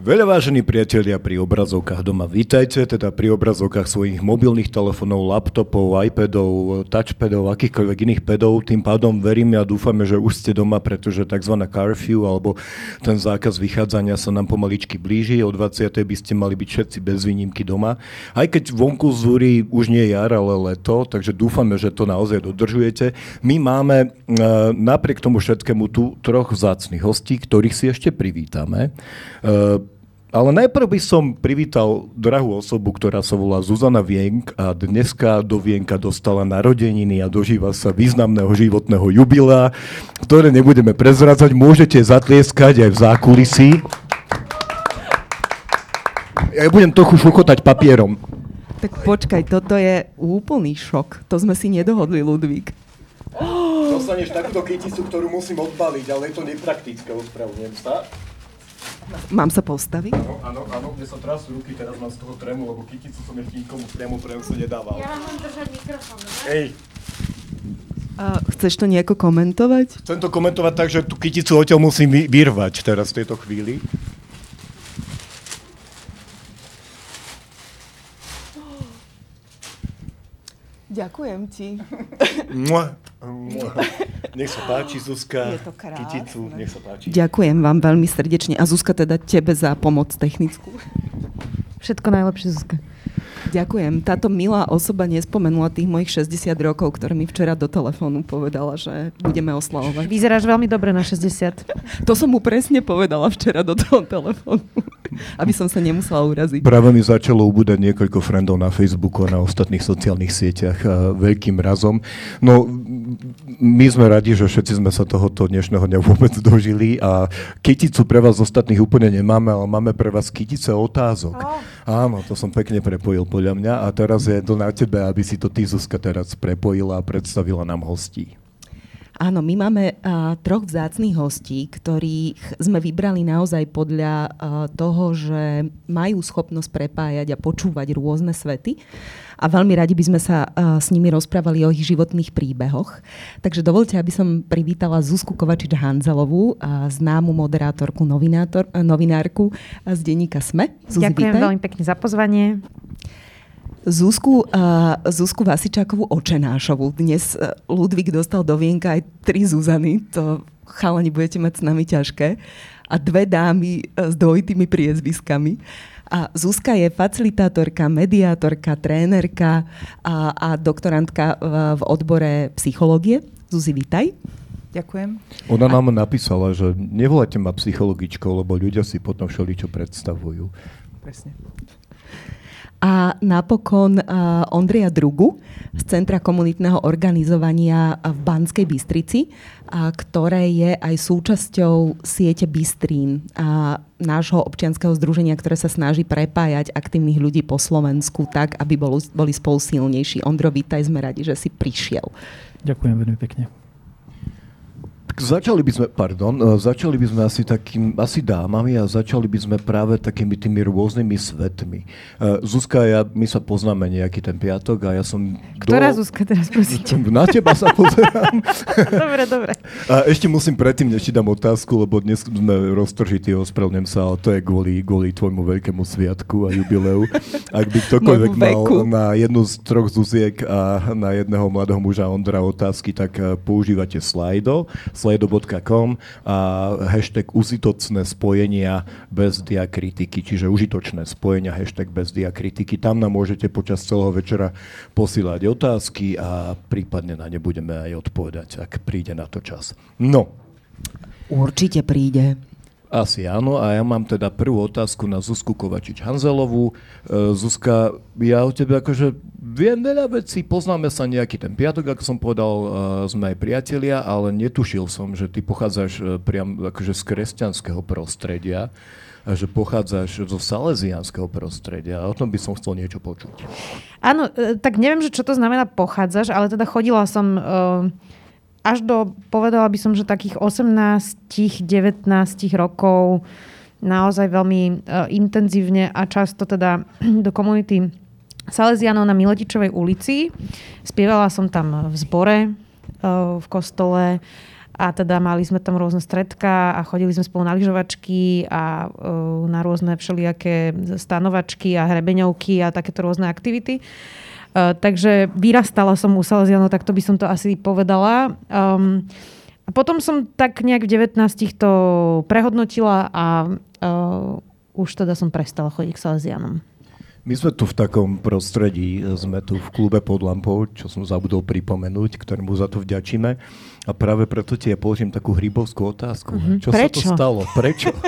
Veľa vážení priatelia pri obrazovkách doma, vítajte teda pri obrazovkách svojich mobilných telefónov, laptopov, iPadov, touchpadov, akýchkoľvek iných pedov. Tým pádom veríme a dúfame, že už ste doma, pretože tzv. curfew alebo ten zákaz vychádzania sa nám pomaličky blíži. O 20. by ste mali byť všetci bez výnimky doma. Aj keď vonku zúri už nie jar, ale leto, takže dúfame, že to naozaj dodržujete. My máme e, napriek tomu všetkému tu troch vzácných hostí, ktorých si ešte privítame. Ale najprv by som privítal drahú osobu, ktorá sa volá Zuzana Vienk a dneska do Vienka dostala narodeniny a dožíva sa významného životného jubilea, ktoré nebudeme prezradzať. Môžete zatlieskať aj v zákulisí. Ja budem trochu šukotať papierom. Tak počkaj, toto je úplný šok. To sme si nedohodli, Ludvík. Dostaneš takúto kyticu, ktorú musím odbaliť, ale je to nepraktické, ospravedlňujem sa. Mám sa postaviť? Áno, áno, áno, mne sa trasú ruky, teraz mám z toho tremu, lebo kyticu som ešte nikomu priamo prenosu nedával. Ja vám mám držať mikrofón, dobre? Ej, A chceš to nejako komentovať? chcem to komentovať tak, že tú kyticu odtiaľ musím vy- vyrvať teraz v tejto chvíli. Ďakujem ti. Mua, mua. Nech sa páči, Zuzka. Je to krásne. Kyticu, nech sa páči. Ďakujem vám veľmi srdečne. A Zuzka teda tebe za pomoc technickú. Všetko najlepšie, Zuzka. Ďakujem. Táto milá osoba nespomenula tých mojich 60 rokov, ktoré mi včera do telefónu povedala, že budeme oslavovať. Vyzeráš veľmi dobre na 60. To som mu presne povedala včera do toho telefónu, aby som sa nemusela uraziť. Práve mi začalo ubúdať niekoľko friendov na Facebooku a na ostatných sociálnych sieťach a veľkým razom. No, my sme radi, že všetci sme sa tohoto dnešného dňa vôbec dožili a kyticu pre vás ostatných úplne nemáme, ale máme pre vás kytice otázok. Áno, to som pekne prepojil podľa mňa a teraz je to na tebe, aby si to ty, Zuzka, teraz prepojila a predstavila nám hostí. Áno, my máme uh, troch vzácných hostí, ktorých sme vybrali naozaj podľa uh, toho, že majú schopnosť prepájať a počúvať rôzne svety. A veľmi radi by sme sa uh, s nimi rozprávali o ich životných príbehoch. Takže dovolte, aby som privítala Zuzku Kovačič-Hanzelovú, uh, známu moderátorku, novinátor, uh, novinárku z denníka SME. Zuzi, Ďakujem vítaj. veľmi pekne za pozvanie. Zuzku, uh, Zuzku Vasičákovú Očenášovú. Dnes uh, Ludvík dostal do vienka aj tri Zuzany. To chalani budete mať s nami ťažké. A dve dámy uh, s dvojitými priezviskami. A Zuzka je facilitátorka, mediátorka, trénerka a, a doktorantka v, v odbore psychológie. Zuzi, vítaj. Ďakujem. Ona nám napísala, že nevolajte ma psychologičkou, lebo ľudia si potom všeličo predstavujú. Presne. A napokon uh, Ondreja Drugu z Centra komunitného organizovania v Banskej Bystrici, a ktoré je aj súčasťou siete Bystrín, a nášho občianskeho združenia, ktoré sa snaží prepájať aktívnych ľudí po Slovensku tak, aby boli, boli spolu silnejší. Ondro, vítaj, sme radi, že si prišiel. Ďakujem veľmi pekne. Začali by sme, pardon, e, začali by sme asi takým, asi dámami a začali by sme práve takými tými rôznymi svetmi. Uh, Zuzka, ja, my sa poznáme nejaký ten piatok a ja som... Ktorá Zuzka teraz, prosím? Na teba sa pozerám. dobre, dobre. A ešte musím predtým, než ti dám otázku, lebo dnes sme roztržití, ospravedlňujem sa, ale to je kvôli, kvôli tvojmu veľkému sviatku a jubileu. Ak by ktokoľvek mal na jednu z troch Zuziek a na jedného mladého muža Ondra otázky, tak eh, používate Slido, slido.com a hashtag užitocné spojenia bez diakritiky, čiže užitočné spojenia, hashtag bez diakritiky. Tam nám môžete počas celého večera posílať otázky a prípadne na ne budeme aj odpovedať, ak príde na to čas. No, Určite príde. Asi áno. A ja mám teda prvú otázku na Zuzku Kovačič-Hanzelovú. E, Zuzka, ja o tebe akože viem veľa vecí, poznáme sa nejaký ten piatok, ako som povedal, e, sme aj priatelia, ale netušil som, že ty pochádzaš e, priam akože z kresťanského prostredia a že pochádzaš zo salesianského prostredia. O tom by som chcel niečo počuť. Áno, tak neviem, že čo to znamená pochádzaš, ale teda chodila som uh, až do, povedala by som, že takých 18-19 rokov naozaj veľmi uh, intenzívne a často teda do komunity Salesianov na Miletičovej ulici. Spievala som tam v zbore, uh, v kostole a teda mali sme tam rôzne stredka a chodili sme spolu na lyžovačky a uh, na rôzne všelijaké stanovačky a hrebeňovky a takéto rôzne aktivity. Takže vyrastala som u Salesianov, tak to by som to asi povedala. Um, a potom som tak nejak v 19 to prehodnotila a uh, už teda som prestala chodiť k Salesianom. My sme tu v takom prostredí, sme tu v klube pod lampou, čo som zabudol pripomenúť, ktorému za to vďačíme. A práve preto ti ja položím takú hrybovskú otázku. Mm-hmm. Čo Prečo? sa to stalo? Prečo?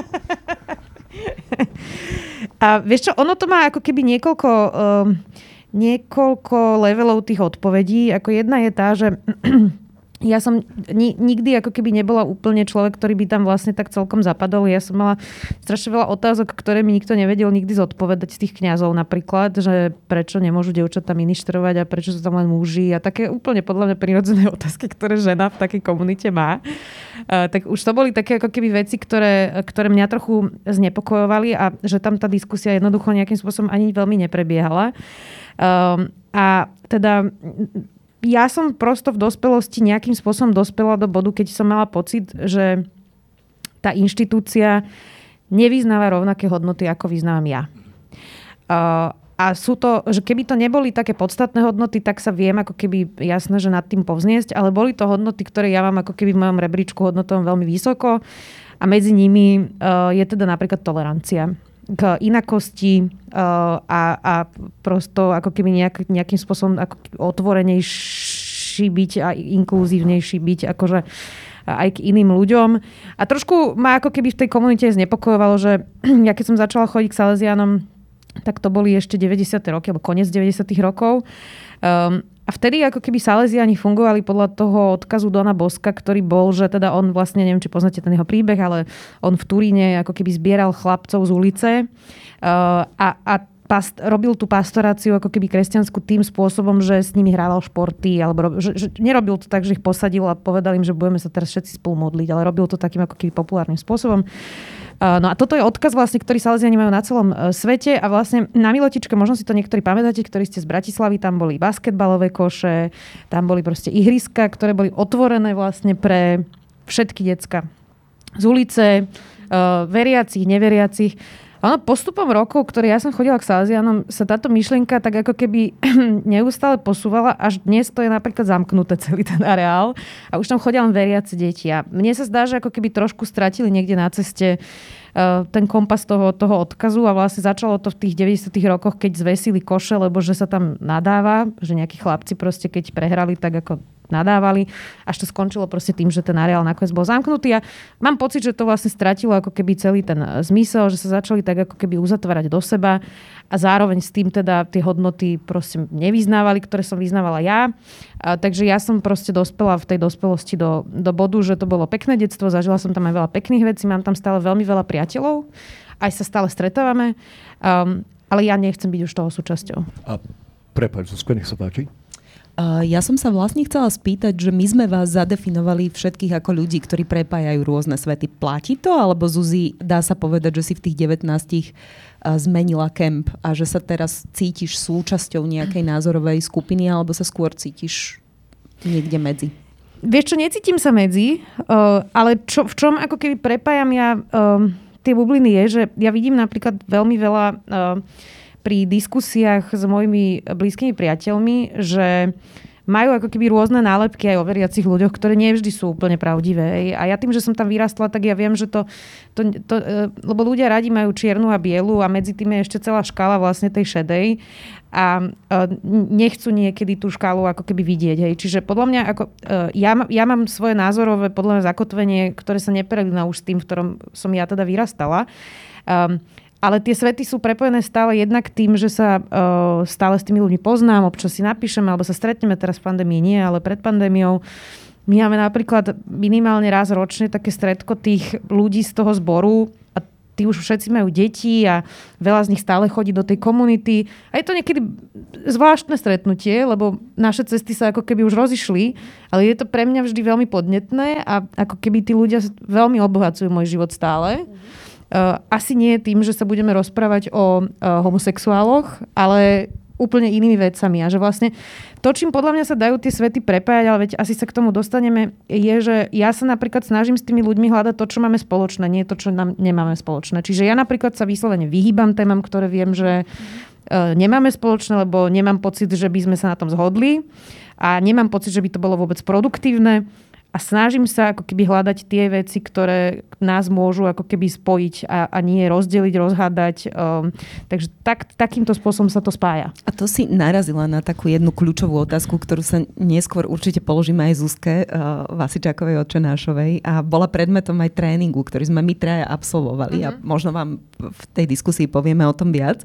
A vieš čo, ono to má ako keby niekoľko, um, niekoľko levelov tých odpovedí. Ako jedna je tá, že ja som ni- nikdy ako keby nebola úplne človek, ktorý by tam vlastne tak celkom zapadol. Ja som mala strašne veľa otázok, ktoré mi nikto nevedel nikdy zodpovedať z tých kňazov napríklad, že prečo nemôžu dievčatá ministrovať a prečo sú tam len muži a také úplne podľa mňa prirodzené otázky, ktoré žena v takej komunite má. Uh, tak už to boli také ako keby veci, ktoré, ktoré mňa trochu znepokojovali a že tam tá diskusia jednoducho nejakým spôsobom ani veľmi neprebiehala. Um, a teda ja som prosto v dospelosti nejakým spôsobom dospela do bodu, keď som mala pocit, že tá inštitúcia nevyznáva rovnaké hodnoty, ako vyznávam ja. Uh, a sú to, že keby to neboli také podstatné hodnoty, tak sa viem ako keby jasné, že nad tým povzniesť, ale boli to hodnoty, ktoré ja mám ako keby v mojom rebríčku hodnotom veľmi vysoko a medzi nimi uh, je teda napríklad tolerancia k inakosti uh, a, a prosto ako keby nejak, nejakým spôsobom ako otvorenejší byť a inkluzívnejší byť akože aj k iným ľuďom. A trošku ma ako keby v tej komunite znepokojovalo, že ja keď som začala chodiť k Salesianom, tak to boli ešte 90. roky, alebo koniec 90. rokov. Um, a vtedy ako keby Salesiani fungovali podľa toho odkazu Dona Boska, ktorý bol, že teda on vlastne, neviem, či poznáte ten jeho príbeh, ale on v Turíne ako keby zbieral chlapcov z ulice uh, a, a past, robil tú pastoráciu ako keby kresťanskú tým spôsobom, že s nimi hrával športy, alebo že, že nerobil to tak, že ich posadil a povedal im, že budeme sa teraz všetci spolu modliť, ale robil to takým ako keby populárnym spôsobom. No a toto je odkaz vlastne, ktorý Salesiani majú na celom e, svete a vlastne na Milotičke, možno si to niektorí pamätáte, ktorí ste z Bratislavy, tam boli basketbalové koše, tam boli proste ihriska, ktoré boli otvorené vlastne pre všetky decka z ulice, uh, veriacich, neveriacich. Ono postupom rokov, ktoré ja som chodila k Salesianom, sa táto myšlienka tak ako keby neustále posúvala, až dnes to je napríklad zamknuté celý ten areál a už tam chodia len veriaci deti. A mne sa zdá, že ako keby trošku stratili niekde na ceste uh, ten kompas toho, toho odkazu a vlastne začalo to v tých 90 rokoch, keď zvesili koše, lebo že sa tam nadáva, že nejakí chlapci proste keď prehrali, tak ako nadávali, až to skončilo proste tým, že ten areál nakoniec bol zamknutý a mám pocit, že to vlastne stratilo ako keby celý ten e, zmysel, že sa začali tak ako keby uzatvárať do seba a zároveň s tým teda tie hodnoty proste nevyznávali, ktoré som vyznávala ja. A, takže ja som proste dospela v tej dospelosti do, do bodu, že to bolo pekné detstvo, zažila som tam aj veľa pekných vecí, mám tam stále veľmi veľa priateľov, aj sa stále stretávame, um, ale ja nechcem byť už toho súčasťou. A prepáč, Zuzko, nech sa páči. Ja som sa vlastne chcela spýtať, že my sme vás zadefinovali všetkých ako ľudí, ktorí prepájajú rôzne svety. Platí to? Alebo Zuzi, dá sa povedať, že si v tých 19 zmenila kemp a že sa teraz cítiš súčasťou nejakej názorovej skupiny alebo sa skôr cítiš niekde medzi? Vieš čo, necítim sa medzi, uh, ale čo, v čom ako keby prepájam ja uh, tie bubliny je, že ja vidím napríklad veľmi veľa uh, pri diskusiách s mojimi blízkymi priateľmi, že majú ako keby rôzne nálepky aj o veriacich ľuďoch, ktoré nevždy sú úplne pravdivé. A ja tým, že som tam vyrastla, tak ja viem, že to, to, to e, lebo ľudia radi majú čiernu a bielu a medzi tým je ešte celá škála vlastne tej šedej a e, nechcú niekedy tú škálu ako keby vidieť. Hej. Čiže podľa mňa, ako, e, ja, ja mám svoje názorové podľa mňa zakotvenie, ktoré sa neprelína už s tým, v ktorom som ja teda vyrastala. Um, ale tie svety sú prepojené stále jednak tým, že sa uh, stále s tými ľuďmi poznám, občas si napíšeme, alebo sa stretneme teraz v pandémii nie, ale pred pandémiou. My máme napríklad minimálne raz ročne také stredko tých ľudí z toho zboru a tí už všetci majú deti a veľa z nich stále chodí do tej komunity. A je to niekedy zvláštne stretnutie, lebo naše cesty sa ako keby už rozišli, ale je to pre mňa vždy veľmi podnetné a ako keby tí ľudia veľmi obohacujú môj život stále. Mm-hmm. Eh, asi nie tým, že sa budeme rozprávať o uh, homosexuáloch, ale úplne inými vecami. A že vlastne to, čím podľa mňa sa dajú tie svety prepájať, ale veď asi sa k tomu dostaneme, je, že ja sa napríklad snažím s tými ľuďmi hľadať to, čo máme spoločné, nie to, čo nám nemáme spoločné. Čiže ja napríklad sa vyslovene vyhýbam témam, ktoré viem, že uh, nemáme spoločné, lebo nemám pocit, že by sme sa na tom zhodli a nemám pocit, že by to bolo vôbec produktívne a snažím sa ako keby hľadať tie veci, ktoré nás môžu ako keby spojiť a, a nie rozdeliť, rozhádať. Um, takže tak, takýmto spôsobom sa to spája. A to si narazila na takú jednu kľúčovú otázku, ktorú sa neskôr určite položíme aj Zuzke uh, Vasičákovej Očenášovej a bola predmetom aj tréningu, ktorý sme my traja absolvovali mm-hmm. a mhm. možno vám v tej diskusii povieme o tom viac.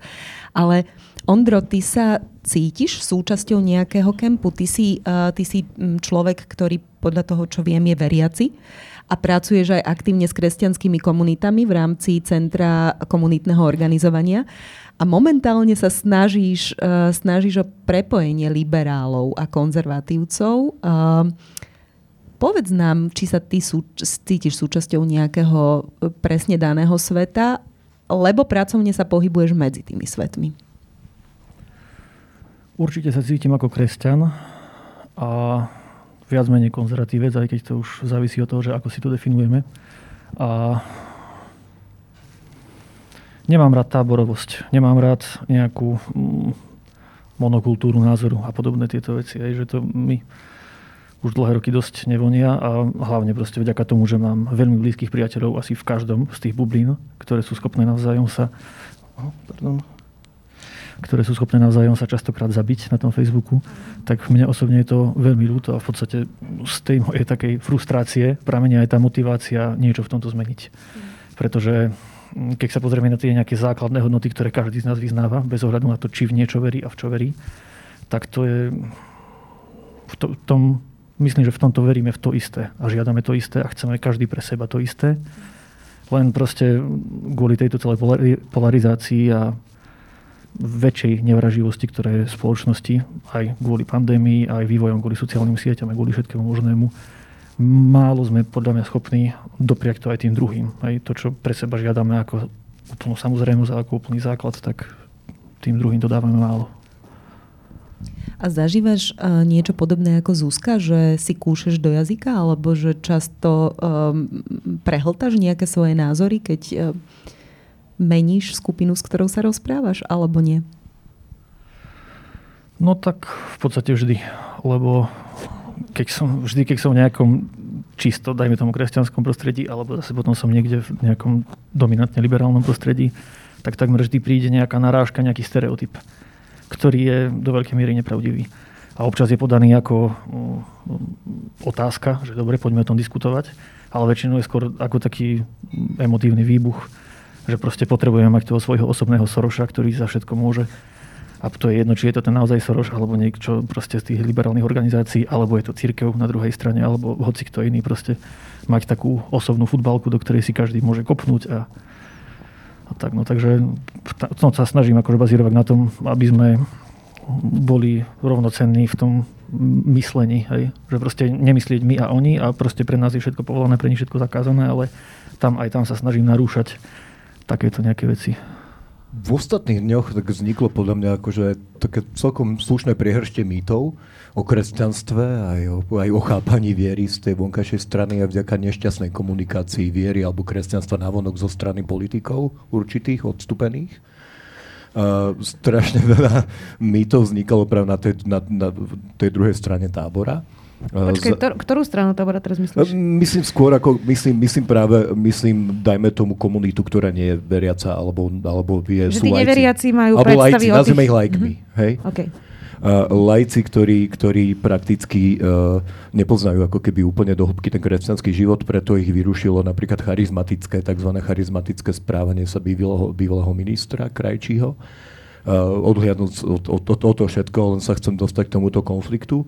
Ale Ondro, ty sa cítiš súčasťou nejakého kempu? Ty si, uh, ty si človek, ktorý podľa toho, čo viem, je veriaci a pracuješ aj aktívne s kresťanskými komunitami v rámci Centra komunitného organizovania. A momentálne sa snažíš, uh, snažíš o prepojenie liberálov a konzervatívcov. Uh, povedz nám, či sa ty sú, cítiš súčasťou nejakého presne daného sveta, lebo pracovne sa pohybuješ medzi tými svetmi. Určite sa cítim ako kresťan a viac menej konzervatívec, aj keď to už závisí od toho, že ako si to definujeme. A nemám rád táborovosť, nemám rád nejakú mm, monokultúru názoru a podobné tieto veci. Aj, že to mi už dlhé roky dosť nevonia a hlavne proste vďaka tomu, že mám veľmi blízkych priateľov asi v každom z tých bublín, ktoré sú schopné navzájom sa oh, pardon, ktoré sú schopné navzájom sa častokrát zabiť na tom Facebooku, tak mne osobne je to veľmi ľúto a v podstate z tej mojej takej frustrácie pramenia aj tá motivácia niečo v tomto zmeniť. Pretože mm, keď sa pozrieme na tie nejaké základné hodnoty, ktoré každý z nás vyznáva, bez ohľadu na to, či v niečo verí a v čo verí, tak to je v to, tom, myslím, že v tomto veríme v to isté a žiadame to isté a chceme každý pre seba to isté. Len proste kvôli tejto celej polarizácii a väčšej nevraživosti, ktoré je v spoločnosti, aj kvôli pandémii, aj vývojom, kvôli sociálnym sieťam, aj kvôli všetkému možnému. Málo sme podľa mňa schopní dopriať to aj tým druhým. Aj to, čo pre seba žiadame ako úplnú samozrejmosť a ako úplný základ, tak tým druhým dodávame málo. A zažívaš uh, niečo podobné ako Zuzka, že si kúšeš do jazyka, alebo že často um, prehltaš nejaké svoje názory, keď uh, meníš skupinu, s ktorou sa rozprávaš, alebo nie? No tak v podstate vždy, lebo keď som, vždy, keď som v nejakom čisto, dajme tomu kresťanskom prostredí, alebo zase potom som niekde v nejakom dominantne liberálnom prostredí, tak takmer vždy príde nejaká narážka, nejaký stereotyp, ktorý je do veľkej miery nepravdivý. A občas je podaný ako mm, otázka, že dobre, poďme o tom diskutovať, ale väčšinou je skôr ako taký emotívny výbuch, že proste potrebujeme mať toho svojho osobného Soroša, ktorý za všetko môže. A to je jedno, či je to ten naozaj Soroš, alebo niečo proste z tých liberálnych organizácií, alebo je to církev na druhej strane, alebo hoci kto iný proste mať takú osobnú futbalku, do ktorej si každý môže kopnúť a, a tak. No, takže no, sa snažím akože bazírovať na tom, aby sme boli rovnocenní v tom myslení. Hej? Že proste nemyslieť my a oni a proste pre nás je všetko povolené, pre nich všetko zakázané, ale tam aj tam sa snažím narúšať takéto nejaké veci. V ostatných dňoch tak vzniklo podľa mňa akože také celkom slušné priehršte mýtov o kresťanstve, aj o, aj o chápaní viery z tej vonkajšej strany a vďaka nešťastnej komunikácii viery alebo kresťanstva navonok zo strany politikov určitých, odstupených. Uh, strašne veľa mýtov vznikalo práve na tej, na, na tej druhej strane tábora. Počkej, ktor, ktorú stranu tábora teraz myslíš? Myslím skôr ako, myslím, myslím práve, myslím, dajme tomu komunitu, ktorá nie je veriaca, alebo, alebo vie, Že sú tí lajci. neveriaci majú alebo predstavy lajci, o tých... ich lajkmi, mm-hmm. hej? Okay. Uh, lajci, ktorí, ktorí prakticky uh, nepoznajú ako keby úplne do hĺbky ten kresťanský život, preto ich vyrušilo napríklad charizmatické, tzv. charizmatické správanie sa bývalého, bývalého ministra Krajčího. Uh, odhliadnúť od, od, od, toho všetko, len sa chcem dostať k tomuto konfliktu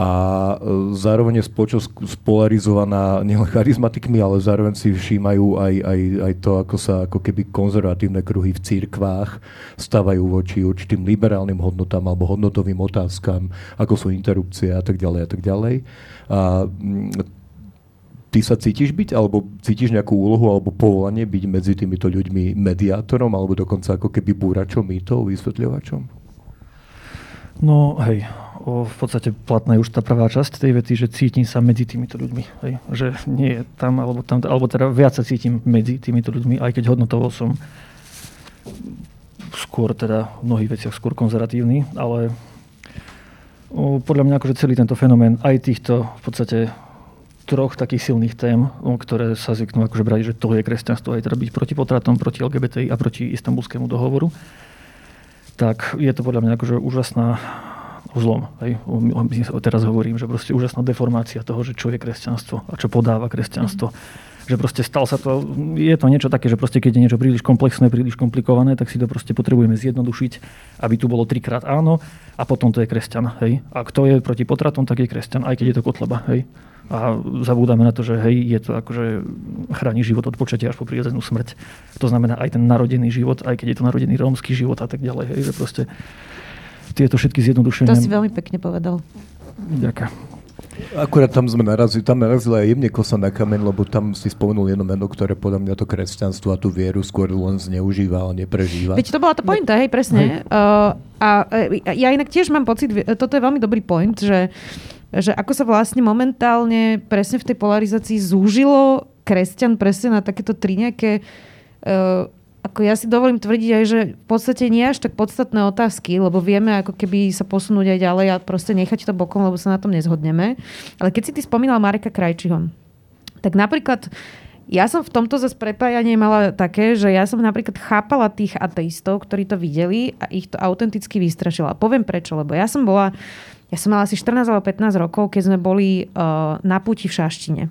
a e, zároveň je spoločnosť spolarizovaná nielen charizmatikmi, ale zároveň si všímajú aj, aj, aj to, ako sa ako keby konzervatívne kruhy v církvách stávajú voči určitým liberálnym hodnotám alebo hodnotovým otázkam, ako sú interrupcie a tak ďalej a tak ďalej. A mm, ty sa cítiš byť, alebo cítiš nejakú úlohu alebo povolanie byť medzi týmito ľuďmi mediátorom, alebo dokonca ako keby búračom, mýtov, vysvetľovačom? No hej, o, v podstate platná je už tá prvá časť tej vety, že cítim sa medzi týmito ľuďmi. Hej? Že nie je tam, alebo tam, alebo teda viac sa cítim medzi týmito ľuďmi, aj keď hodnotovo som skôr teda v mnohých veciach skôr konzervatívny, ale o, podľa mňa akože celý tento fenomén aj týchto v podstate troch takých silných tém, o, ktoré sa zvyknú akože brať, že to je kresťanstvo, aj teda byť proti potratom, proti LGBTI a proti istambulskému dohovoru, tak je to podľa mňa akože úžasná zlom. Hej. Teraz hovorím, že proste úžasná deformácia toho, že čo je kresťanstvo a čo podáva kresťanstvo. Mm. Že proste stal sa to, je to niečo také, že proste keď je niečo príliš komplexné, príliš komplikované, tak si to proste potrebujeme zjednodušiť, aby tu bolo trikrát áno a potom to je kresťan. Hej. A kto je proti potratom, tak je kresťan, aj keď je to kotleba. Hej. A zabúdame na to, že hej, je to akože chráni život od počatia až po prírodzenú smrť. To znamená aj ten narodený život, aj keď je to narodený rómsky život a tak ďalej. Hej, že proste tieto všetky zjednodušenia. To si veľmi pekne povedal. Ďakujem. Akurát tam sme narazili, tam narazila aj jemne kosa na kamen, lebo tam si spomenul jedno meno, ktoré podľa mňa to kresťanstvo a tú vieru skôr len zneužíva, ale neprežíva. Veď to bola tá pointa, hej, presne. Hej. Uh, a uh, ja inak tiež mám pocit, toto je veľmi dobrý point, že, že ako sa vlastne momentálne presne v tej polarizácii zúžilo kresťan presne na takéto tri nejaké uh, ako ja si dovolím tvrdiť aj, že v podstate nie až tak podstatné otázky, lebo vieme ako keby sa posunúť aj ďalej a proste nechať to bokom, lebo sa na tom nezhodneme. Ale keď si ty spomínal Mareka Krajčiho, tak napríklad ja som v tomto zase prepájanie mala také, že ja som napríklad chápala tých ateistov, ktorí to videli a ich to autenticky vystrašila. Poviem prečo, lebo ja som bola, ja som mala asi 14 alebo 15 rokov, keď sme boli uh, na puti v Šaštine.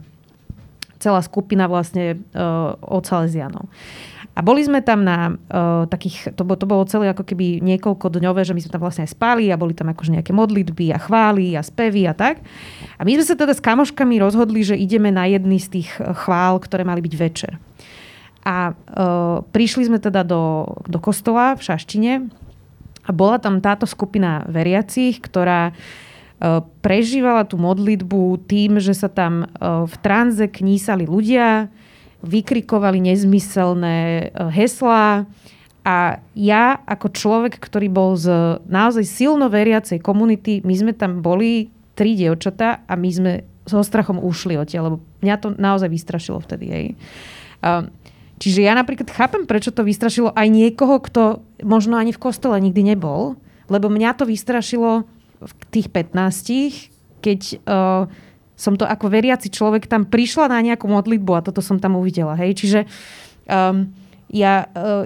Celá skupina vlastne uh, od Salesianov. A boli sme tam na uh, takých, to, to bolo celé ako keby niekoľko dňové, že my sme tam vlastne aj spali a boli tam akože nejaké modlitby a chvály a spevy a tak. A my sme sa teda s kamoškami rozhodli, že ideme na jedný z tých chvál, ktoré mali byť večer. A uh, prišli sme teda do, do kostola v Šaštine a bola tam táto skupina veriacich, ktorá uh, prežívala tú modlitbu tým, že sa tam uh, v tranze knísali ľudia, vykrikovali nezmyselné e, heslá. A ja ako človek, ktorý bol z naozaj silno veriacej komunity, my sme tam boli tri dievčatá a my sme so strachom ušli odtiaľ, lebo mňa to naozaj vystrašilo vtedy. Hej. Čiže ja napríklad chápem, prečo to vystrašilo aj niekoho, kto možno ani v kostole nikdy nebol, lebo mňa to vystrašilo v tých 15, keď uh, som to ako veriaci človek tam prišla na nejakú modlitbu a toto som tam uvidela. Hej? Čiže um, ja, uh,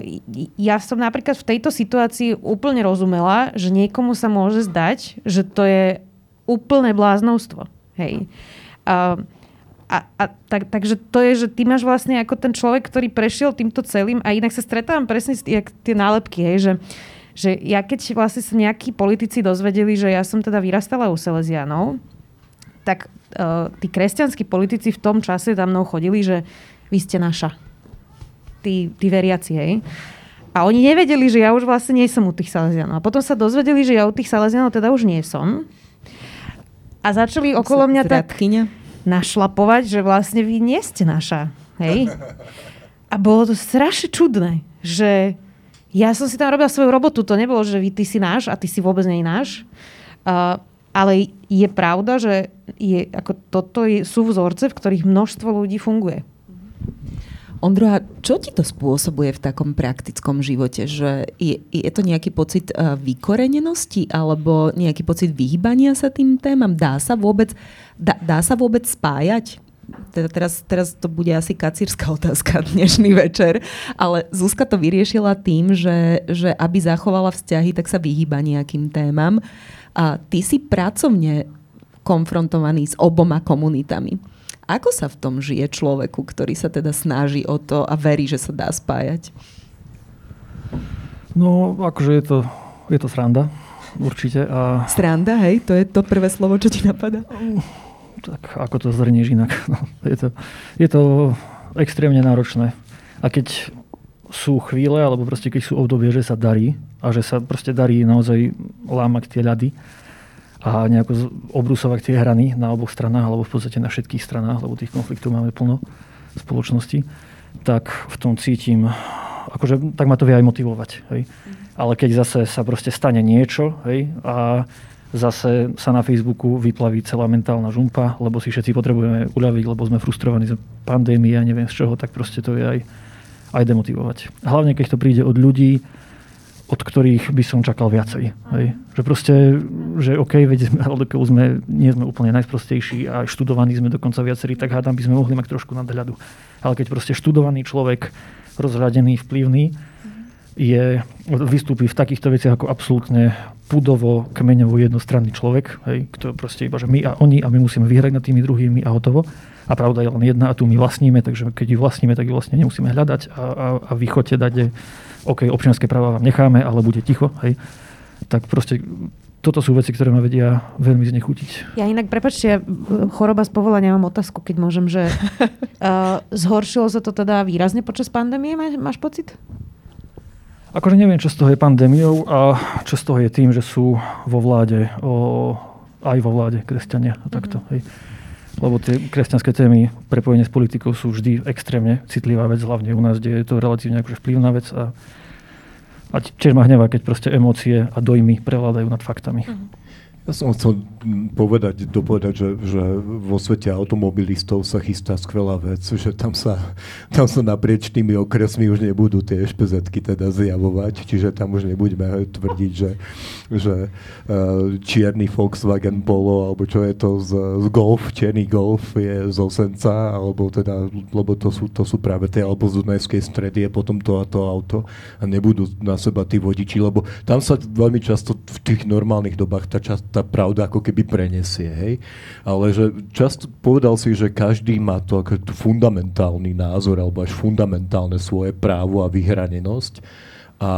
ja som napríklad v tejto situácii úplne rozumela, že niekomu sa môže zdať, že to je úplné bláznovstvo. Hej. Uh, a, a tak, takže to je, že ty máš vlastne ako ten človek, ktorý prešiel týmto celým a inak sa stretávam presne jak tie nálepky, hej, že, že ja keď vlastne sa nejakí politici dozvedeli, že ja som teda vyrastala u Salesianov, tak uh, tí kresťanskí politici v tom čase za mnou chodili, že vy ste naša. Tí, tí veriaci, hej. A oni nevedeli, že ja už vlastne nie som u tých Salesianov. A potom sa dozvedeli, že ja u tých Salesianov teda už nie som. A začali okolo mňa tak našlapovať, že vlastne vy nie ste naša. Hej? A bolo to strašne čudné, že ja som si tam robila svoju robotu. To nebolo, že vy, ty si náš a ty si vôbec nie náš. Uh, ale je pravda, že je, ako toto je, sú vzorce, v ktorých množstvo ľudí funguje. Ondro, a čo ti to spôsobuje v takom praktickom živote? Že je, je to nejaký pocit uh, vykorenenosti alebo nejaký pocit vyhýbania sa tým témam? Dá sa vôbec, dá, dá sa vôbec spájať? Teda teraz, teraz to bude asi kacírska otázka dnešný večer, ale Zuzka to vyriešila tým, že, že aby zachovala vzťahy, tak sa vyhýba nejakým témam. A ty si pracovne konfrontovaný s oboma komunitami. Ako sa v tom žije človeku, ktorý sa teda snaží o to a verí, že sa dá spájať? No, akože je to, je to sranda, určite. A... Sranda, hej? To je to prvé slovo, čo ti napadá? Tak ako to zhrnieš inak? No, je, to, je to extrémne náročné. A keď sú chvíle, alebo proste keď sú obdobie, že sa darí a že sa proste darí naozaj lámať tie ľady a nejako obrusovať tie hrany na oboch stranách, alebo v podstate na všetkých stranách, lebo tých konfliktov máme plno v spoločnosti, tak v tom cítim, akože tak ma to vie aj motivovať. Hej? Ale keď zase sa proste stane niečo hej, a zase sa na Facebooku vyplaví celá mentálna žumpa, lebo si všetci potrebujeme uľaviť, lebo sme frustrovaní z pandémie a neviem z čoho, tak proste to je aj, aj demotivovať. Hlavne keď to príde od ľudí, od ktorých by som čakal viacej. Hej. Že proste, že OK, veď sme, sme, nie sme úplne najsprostejší a študovaní sme dokonca viacerí, tak hádam by sme mohli mať trošku nadhľadu. Ale keď proste študovaný človek, rozhľadený, vplyvný, je, vystúpi v takýchto veciach ako absolútne pudovo, kmeňovo jednostranný človek, hej, kto proste iba, že my a oni a my musíme vyhrať nad tými druhými a hotovo. A pravda je len jedna a tu my vlastníme, takže keď ju vlastníme, tak ju vlastne nemusíme hľadať a, a, a vy chodte dať OK, občianské práva vám necháme, ale bude ticho, hej, tak proste toto sú veci, ktoré ma vedia veľmi znechutiť. Ja inak, prepačte, choroba z povolania mám otázku, keď môžem, že uh, zhoršilo sa to teda výrazne počas pandémie, má, máš pocit? Akože neviem, čo z toho je pandémiou a čo z toho je tým, že sú vo vláde, o, aj vo vláde kresťania a takto. Mm-hmm. Hej. Lebo tie kresťanské témy prepojenie s politikou sú vždy extrémne citlivá vec, hlavne u nás, kde je to relatívne akože vplyvná vec a, a tiež ma hnevá, keď proste emócie a dojmy prevládajú nad faktami. Mm-hmm. Ja som chcel povedať, dopovedať, že, že vo svete automobilistov sa chystá skvelá vec, že tam sa, tam sa naprieč tými okresmi už nebudú tie špz teda zjavovať, čiže tam už nebudeme tvrdiť, že, že uh, čierny Volkswagen Polo, alebo čo je to z, z Golf, čierny Golf je z Osenca, alebo teda, lebo to sú, to sú práve tie, alebo z Dunajskej stredy je potom to a to auto a nebudú na seba tí vodiči, lebo tam sa veľmi často v tých normálnych dobách tá časť tá pravda ako keby prenesie, hej. Ale že často povedal si, že každý má to ako fundamentálny názor alebo až fundamentálne svoje právo a vyhranenosť. A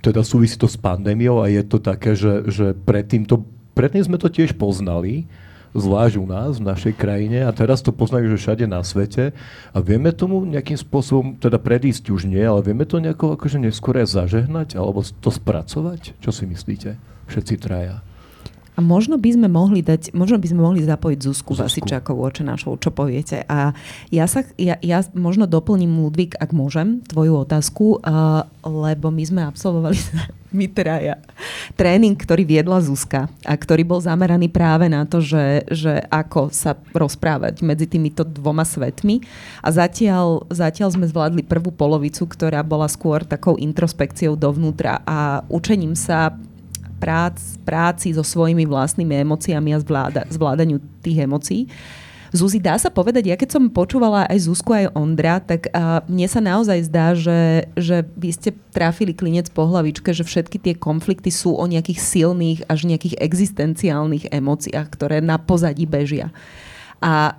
teda súvisí to s pandémiou a je to také, že, že predtým, to, predtým sme to tiež poznali, zvlášť u nás, v našej krajine a teraz to poznajú, že všade na svete a vieme tomu nejakým spôsobom, teda predísť už nie, ale vieme to nejako akože neskôr zažehnať alebo to spracovať? Čo si myslíte? Všetci traja. A možno by sme mohli dať, možno by sme mohli zapojiť Zuzku, Zuzku. Vasičákovú, našou, čo poviete. A ja, sa, ja, ja možno doplním, Ludvík, ak môžem, tvoju otázku, uh, lebo my sme absolvovali my ja, tréning, ktorý viedla Zuzka a ktorý bol zameraný práve na to, že, že ako sa rozprávať medzi týmito dvoma svetmi. A zatiaľ, zatiaľ sme zvládli prvú polovicu, ktorá bola skôr takou introspekciou dovnútra a učením sa prác, práci so svojimi vlastnými emóciami a zvláda, zvládaniu tých emócií. Zuzi, dá sa povedať, ja keď som počúvala aj Zuzku, aj Ondra, tak uh, mne sa naozaj zdá, že, že vy ste trafili klinec po hlavičke, že všetky tie konflikty sú o nejakých silných až nejakých existenciálnych emóciách, ktoré na pozadí bežia. A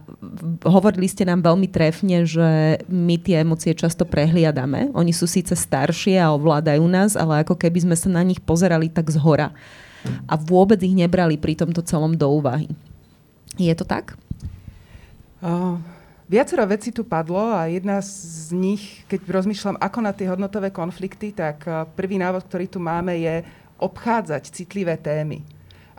hovorili ste nám veľmi trefne, že my tie emócie často prehliadame. Oni sú síce staršie a ovládajú nás, ale ako keby sme sa na nich pozerali tak z hora. A vôbec ich nebrali pri tomto celom do úvahy. Je to tak? Uh, viacero vecí tu padlo a jedna z nich, keď rozmýšľam, ako na tie hodnotové konflikty, tak prvý návod, ktorý tu máme, je obchádzať citlivé témy.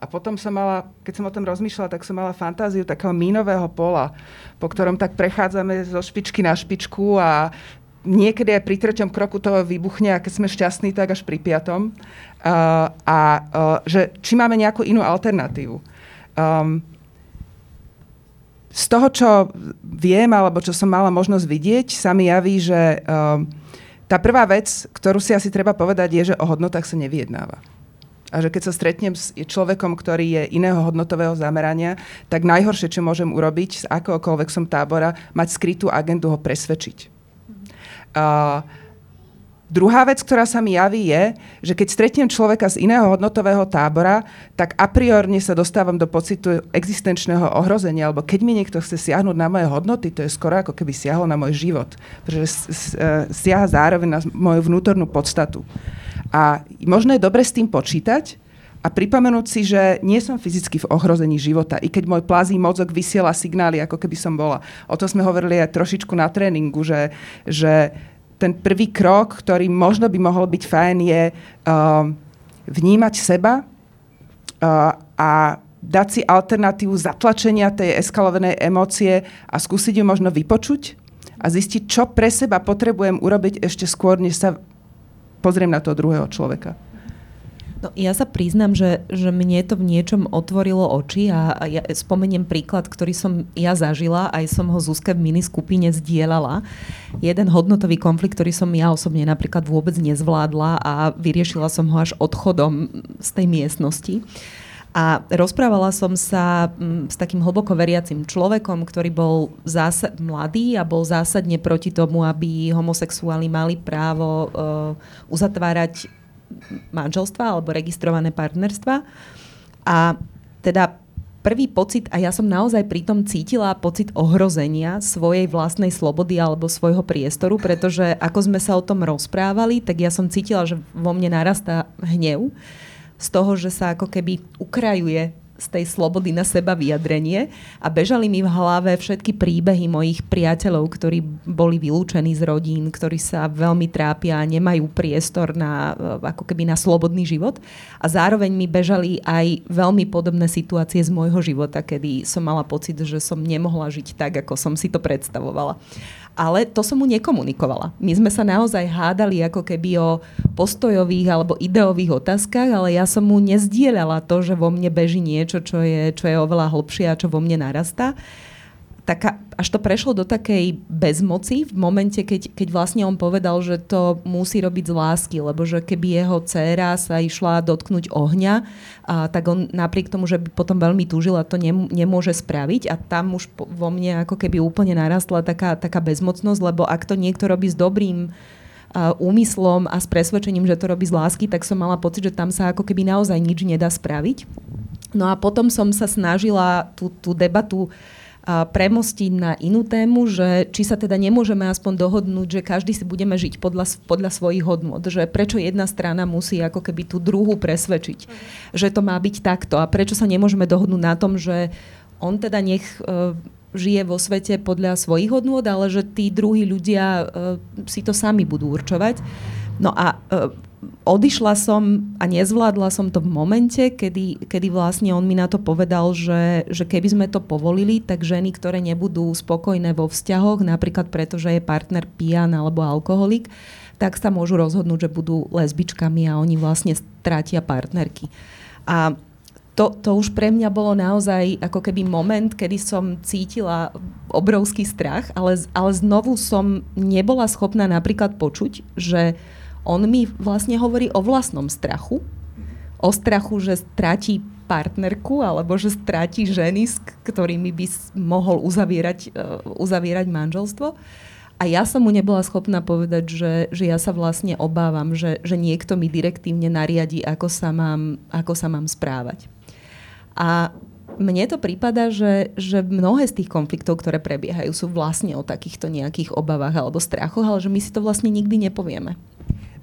A potom som mala, keď som o tom rozmýšľala, tak som mala fantáziu takého mínového pola, po ktorom tak prechádzame zo špičky na špičku a niekedy aj pri treťom kroku toho vybuchne a keď sme šťastní, tak až pri piatom. Uh, a uh, že či máme nejakú inú alternatívu. Um, z toho, čo viem, alebo čo som mala možnosť vidieť, sa mi javí, že um, tá prvá vec, ktorú si asi treba povedať, je, že o hodnotách sa nevyjednáva a že keď sa stretnem s človekom, ktorý je iného hodnotového zamerania, tak najhoršie, čo môžem urobiť z som tábora, mať skrytú agendu ho presvedčiť. Uh, Druhá vec, ktorá sa mi javí, je, že keď stretnem človeka z iného hodnotového tábora, tak a priorne sa dostávam do pocitu existenčného ohrozenia, alebo keď mi niekto chce siahnuť na moje hodnoty, to je skoro ako keby siahol na môj život, pretože e, siaha zároveň na moju vnútornú podstatu. A možno je dobre s tým počítať a pripomenúť si, že nie som fyzicky v ohrození života, i keď môj plazí mozog vysiela signály, ako keby som bola. O tom sme hovorili aj trošičku na tréningu, že, že ten prvý krok, ktorý možno by mohol byť fajn, je uh, vnímať seba uh, a dať si alternatívu zatlačenia tej eskalovanej emócie a skúsiť ju možno vypočuť a zistiť, čo pre seba potrebujem urobiť ešte skôr, než sa pozriem na toho druhého človeka. No, ja sa priznám, že, že mne to v niečom otvorilo oči a, a ja spomeniem príklad, ktorý som ja zažila, aj som ho Zuzke v miniskupine zdieľala. Jeden hodnotový konflikt, ktorý som ja osobne napríklad vôbec nezvládla a vyriešila som ho až odchodom z tej miestnosti. A rozprávala som sa m, s takým hlboko veriacim človekom, ktorý bol zásad, mladý a bol zásadne proti tomu, aby homosexuáli mali právo uh, uzatvárať manželstva alebo registrované partnerstva. A teda prvý pocit, a ja som naozaj pritom cítila pocit ohrozenia svojej vlastnej slobody alebo svojho priestoru, pretože ako sme sa o tom rozprávali, tak ja som cítila, že vo mne narastá hnev z toho, že sa ako keby ukrajuje z tej slobody na seba vyjadrenie a bežali mi v hlave všetky príbehy mojich priateľov, ktorí boli vylúčení z rodín, ktorí sa veľmi trápia a nemajú priestor na, ako keby na slobodný život. A zároveň mi bežali aj veľmi podobné situácie z môjho života, kedy som mala pocit, že som nemohla žiť tak, ako som si to predstavovala ale to som mu nekomunikovala. My sme sa naozaj hádali ako keby o postojových alebo ideových otázkach, ale ja som mu nezdielala to, že vo mne beží niečo, čo je, čo je oveľa hlbšie a čo vo mne narastá taká, až to prešlo do takej bezmoci v momente, keď, keď vlastne on povedal, že to musí robiť z lásky, lebo že keby jeho dcéra sa išla dotknúť ohňa, a, tak on napriek tomu, že by potom veľmi túžila, to nem, nemôže spraviť a tam už po, vo mne ako keby úplne narastla taká, taká bezmocnosť, lebo ak to niekto robí s dobrým úmyslom a s presvedčením, že to robí z lásky, tak som mala pocit, že tam sa ako keby naozaj nič nedá spraviť. No a potom som sa snažila tú, tú debatu uh, premostiť na inú tému, že či sa teda nemôžeme aspoň dohodnúť, že každý si budeme žiť podľa, podľa svojich hodnot, že prečo jedna strana musí ako keby tú druhú presvedčiť, uh-huh. že to má byť takto a prečo sa nemôžeme dohodnúť na tom, že on teda nech uh, žije vo svete podľa svojich hodnôt, ale že tí druhí ľudia uh, si to sami budú určovať. No a uh, odišla som a nezvládla som to v momente, kedy, kedy vlastne on mi na to povedal, že, že keby sme to povolili, tak ženy, ktoré nebudú spokojné vo vzťahoch, napríklad preto, že je partner pijan alebo alkoholik, tak sa môžu rozhodnúť, že budú lesbičkami a oni vlastne stratia partnerky. A to, to už pre mňa bolo naozaj ako keby moment, kedy som cítila obrovský strach, ale, ale znovu som nebola schopná napríklad počuť, že on mi vlastne hovorí o vlastnom strachu, o strachu, že stratí partnerku alebo že stratí ženy, s ktorými by mohol uzavierať, uh, uzavierať manželstvo. A ja som mu nebola schopná povedať, že, že ja sa vlastne obávam, že, že niekto mi direktívne nariadi, ako sa mám, ako sa mám správať. A mne to prípada, že, že mnohé z tých konfliktov, ktoré prebiehajú, sú vlastne o takýchto nejakých obavách alebo strachoch, ale že my si to vlastne nikdy nepovieme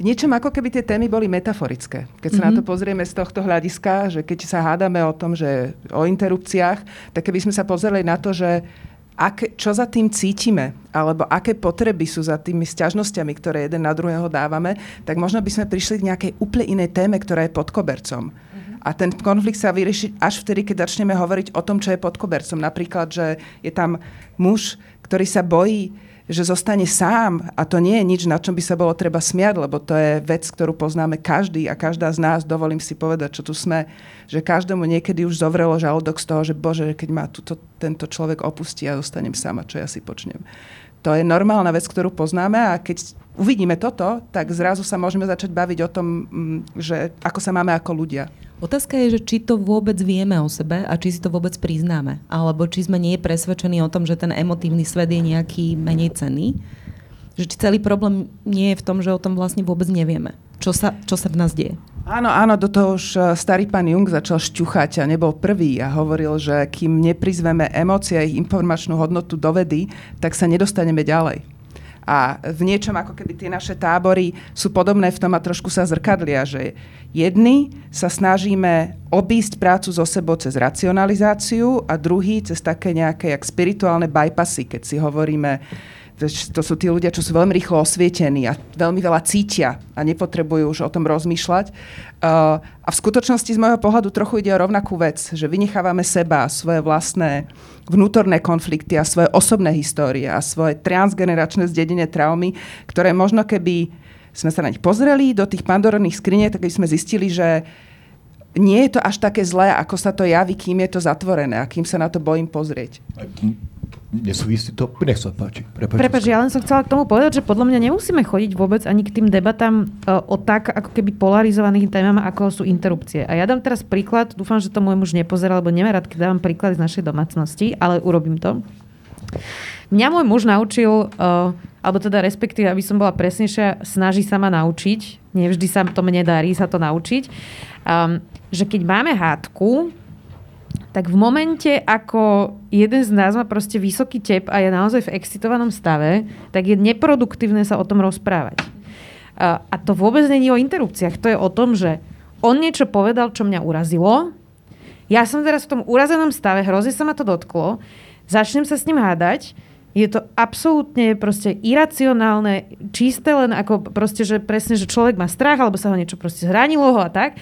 v niečom ako keby tie témy boli metaforické. Keď sa mm-hmm. na to mhm. pozrieme z tohto hľadiska, že keď sa hádame o tom, že o interrupciách, tak keby sme sa pozreli na to, že ak, čo za tým cítime, alebo aké potreby sú za tými sťažnosťami, ktoré jeden na druhého dávame, tak možno by sme prišli k nejakej úplne inej téme, ktorá je pod kobercom. Mm-hmm. A ten konflikt sa vyrieši až vtedy, keď začneme hovoriť o tom, čo je pod kobercom. Napríklad, že je tam muž, ktorý sa bojí že zostane sám a to nie je nič, na čom by sa bolo treba smiať, lebo to je vec, ktorú poznáme každý a každá z nás, dovolím si povedať, čo tu sme, že každému niekedy už zovrelo žalúdok z toho, že bože, keď ma tuto, tento človek opustí a zostanem sama, čo ja si počnem. To je normálna vec, ktorú poznáme a keď uvidíme toto, tak zrazu sa môžeme začať baviť o tom, mm, že ako sa máme ako ľudia. Otázka je, že či to vôbec vieme o sebe a či si to vôbec priznáme. Alebo či sme nie presvedčení o tom, že ten emotívny svet je nejaký menej cenný. Že či celý problém nie je v tom, že o tom vlastne vôbec nevieme. Čo sa, čo sa v nás deje. Áno, áno, do toho už e, starý pán Jung začal šťuchať a nebol prvý a hovoril, že kým neprizveme emócie a ich informačnú hodnotu do vedy, tak sa nedostaneme ďalej. A v niečom ako keby tie naše tábory sú podobné v tom a trošku sa zrkadlia, že jedni sa snažíme obísť prácu so sebou cez racionalizáciu a druhý cez také nejaké jak spirituálne bypassy, keď si hovoríme, to sú tí ľudia, čo sú veľmi rýchlo osvietení a veľmi veľa cítia a nepotrebujú už o tom rozmýšľať. Uh, a v skutočnosti z môjho pohľadu trochu ide o rovnakú vec, že vynechávame seba, svoje vlastné vnútorné konflikty a svoje osobné histórie a svoje transgeneračné zdedenie traumy, ktoré možno keby sme sa na nich pozreli do tých pandorných skriniek, tak sme zistili, že nie je to až také zlé, ako sa to javí, kým je to zatvorené a kým sa na to bojím pozrieť. Nesúvisí to? Nech sa páči. Prepač, Prepač ja len som chcela k tomu povedať, že podľa mňa nemusíme chodiť vôbec ani k tým debatám uh, o tak ako keby polarizovaných témam, ako sú interrupcie. A ja dám teraz príklad, dúfam, že to môj muž nepozeral, lebo nemá rád, keď dávam príklad z našej domácnosti, ale urobím to. Mňa môj muž naučil, uh, alebo teda respektíve, aby som bola presnejšia, snaží sa ma naučiť, nevždy sa to mne darí sa to naučiť, um, že keď máme hádku, tak v momente, ako jeden z nás má proste vysoký tep a je naozaj v excitovanom stave, tak je neproduktívne sa o tom rozprávať. A, to vôbec není o interrupciách. To je o tom, že on niečo povedal, čo mňa urazilo. Ja som teraz v tom urazenom stave, hrozne sa ma to dotklo. Začnem sa s ním hádať. Je to absolútne proste iracionálne, čisté len ako proste, že presne, že človek má strach, alebo sa ho niečo proste zranilo ho a tak.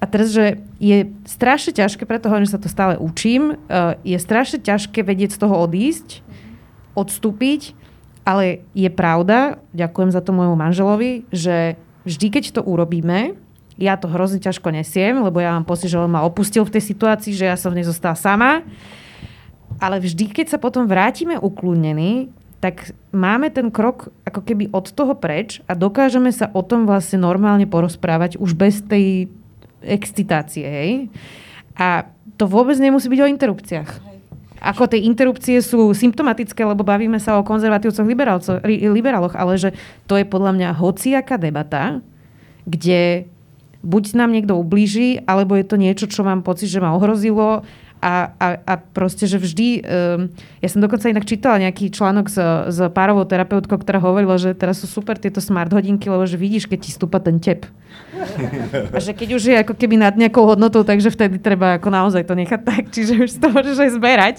A teraz, že je strašne ťažké, preto hovorím, že sa to stále učím, uh, je strašne ťažké vedieť z toho odísť, odstúpiť, ale je pravda, ďakujem za to môjmu manželovi, že vždy, keď to urobíme, ja to hrozne ťažko nesiem, lebo ja mám pocit, že on ma opustil v tej situácii, že ja som v nej zostala sama. Ale vždy, keď sa potom vrátime uklúnení, tak máme ten krok ako keby od toho preč a dokážeme sa o tom vlastne normálne porozprávať už bez tej excitácie, hej. A to vôbec nemusí byť o interrupciách. Ako tie interrupcie sú symptomatické, lebo bavíme sa o konzervatívcoch, liberáloch, ale že to je podľa mňa hociaká debata, kde buď nám niekto ublíži, alebo je to niečo, čo mám pocit, že ma ohrozilo a, a, a proste, že vždy... Um, ja som dokonca inak čítala nejaký článok s, s párovou terapeutkou, ktorá hovorila, že teraz sú super tieto smart hodinky, lebo že vidíš, keď ti stúpa ten tep. A že keď už je ako keby nad nejakou hodnotou, takže vtedy treba ako naozaj to nechať tak, čiže už to môžeš aj zberať.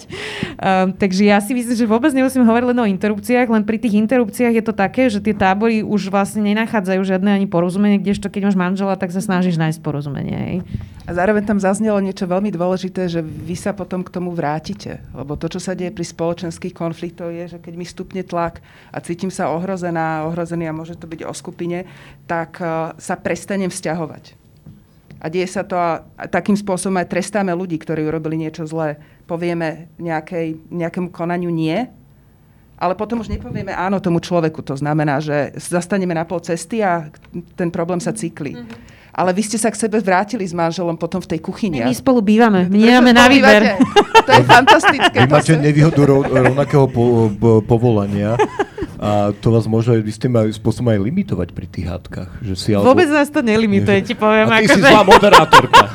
Um, takže ja si myslím, že vôbec nemusím hovoriť len o interrupciách, len pri tých interrupciách je to také, že tie tábory už vlastne nenachádzajú žiadne ani porozumenie, kdežto keď máš manžela, tak sa snažíš nájsť porozumenie. Hej. A zároveň tam zaznelo niečo veľmi dôležité, že vy sa potom k tomu vrátite. Lebo to, čo sa deje pri spoločenských konfliktoch, je, že keď mi stupne tlak a cítim sa ohrozená, ohrozený a môže to byť o skupine, tak uh, sa prestanem vzťahovať. A deje sa to a, a takým spôsobom aj trestáme ľudí, ktorí urobili niečo zlé. Povieme nejakej, nejakému konaniu nie, ale potom už nepovieme áno tomu človeku. To znamená, že zastaneme na pol cesty a ten problém sa cykli. Mm-hmm ale vy ste sa k sebe vrátili s manželom potom v tej kuchyni. My spolu bývame, my nemáme na výber. To je fantastické. Vy máte nevýhodu rovnakého po, po, povolania a to vás môže istým spôsobom aj limitovať pri tých hádkach. Že si alebo... Vôbec nás to nelimituje, ti poviem. A ty si že... zlá moderátorka.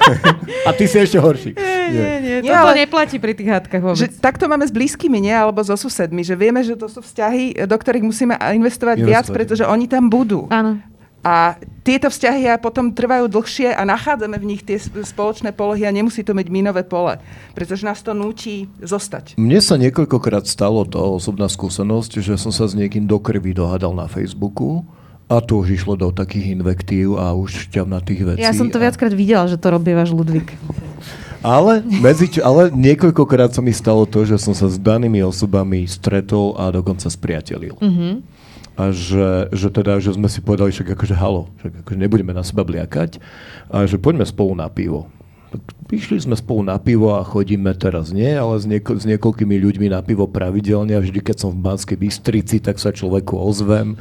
a ty si ešte horší. Nie, nie, nie. nie toto ale... neplatí pri tých hádkach vôbec. Že takto máme s blízkymi, nie? Alebo so susedmi. Že vieme, že to sú vzťahy, do ktorých musíme investovať, investovať. viac, pretože oni tam budú. Áno. A tieto vzťahy potom trvajú dlhšie a nachádzame v nich tie spoločné polohy a nemusí to byť minové pole, pretože nás to núti zostať. Mne sa niekoľkokrát stalo to osobná skúsenosť, že som sa s niekým do krvi dohadal na Facebooku a to už išlo do takých invektív a už tých vecí. Ja som to viackrát videla, že to robí váš Ludvík. Ale, medzi, ale niekoľkokrát sa mi stalo to, že som sa s danými osobami stretol a dokonca spriatelil. Mm-hmm a že, že teda, že sme si povedali, že akože halo, že akože nebudeme na seba bliakať a že poďme spolu na pivo. Išli sme spolu na pivo a chodíme teraz nie, ale s, nieko- s niekoľkými ľuďmi na pivo pravidelne a vždy, keď som v Banskej Bystrici, tak sa človeku ozvem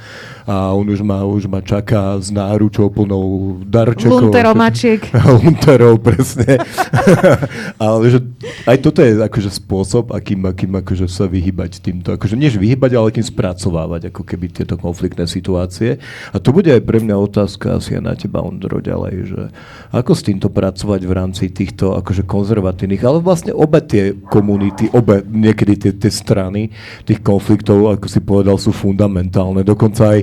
a on už ma, už ma čaká s náručou plnou darčekov. Lunteromačiek. Lunterov, presne. ale že aj toto je akože spôsob, akým, akým akože sa vyhybať týmto. Akože nie vyhybať, ale akým spracovávať ako keby tieto konfliktné situácie. A to bude aj pre mňa otázka asi aj na teba, Ondro, ďalej, že ako s týmto pracovať v rámci týchto akože konzervatívnych, ale vlastne obe tie komunity, obe niekedy tie, tie strany tých konfliktov, ako si povedal, sú fundamentálne. Dokonca aj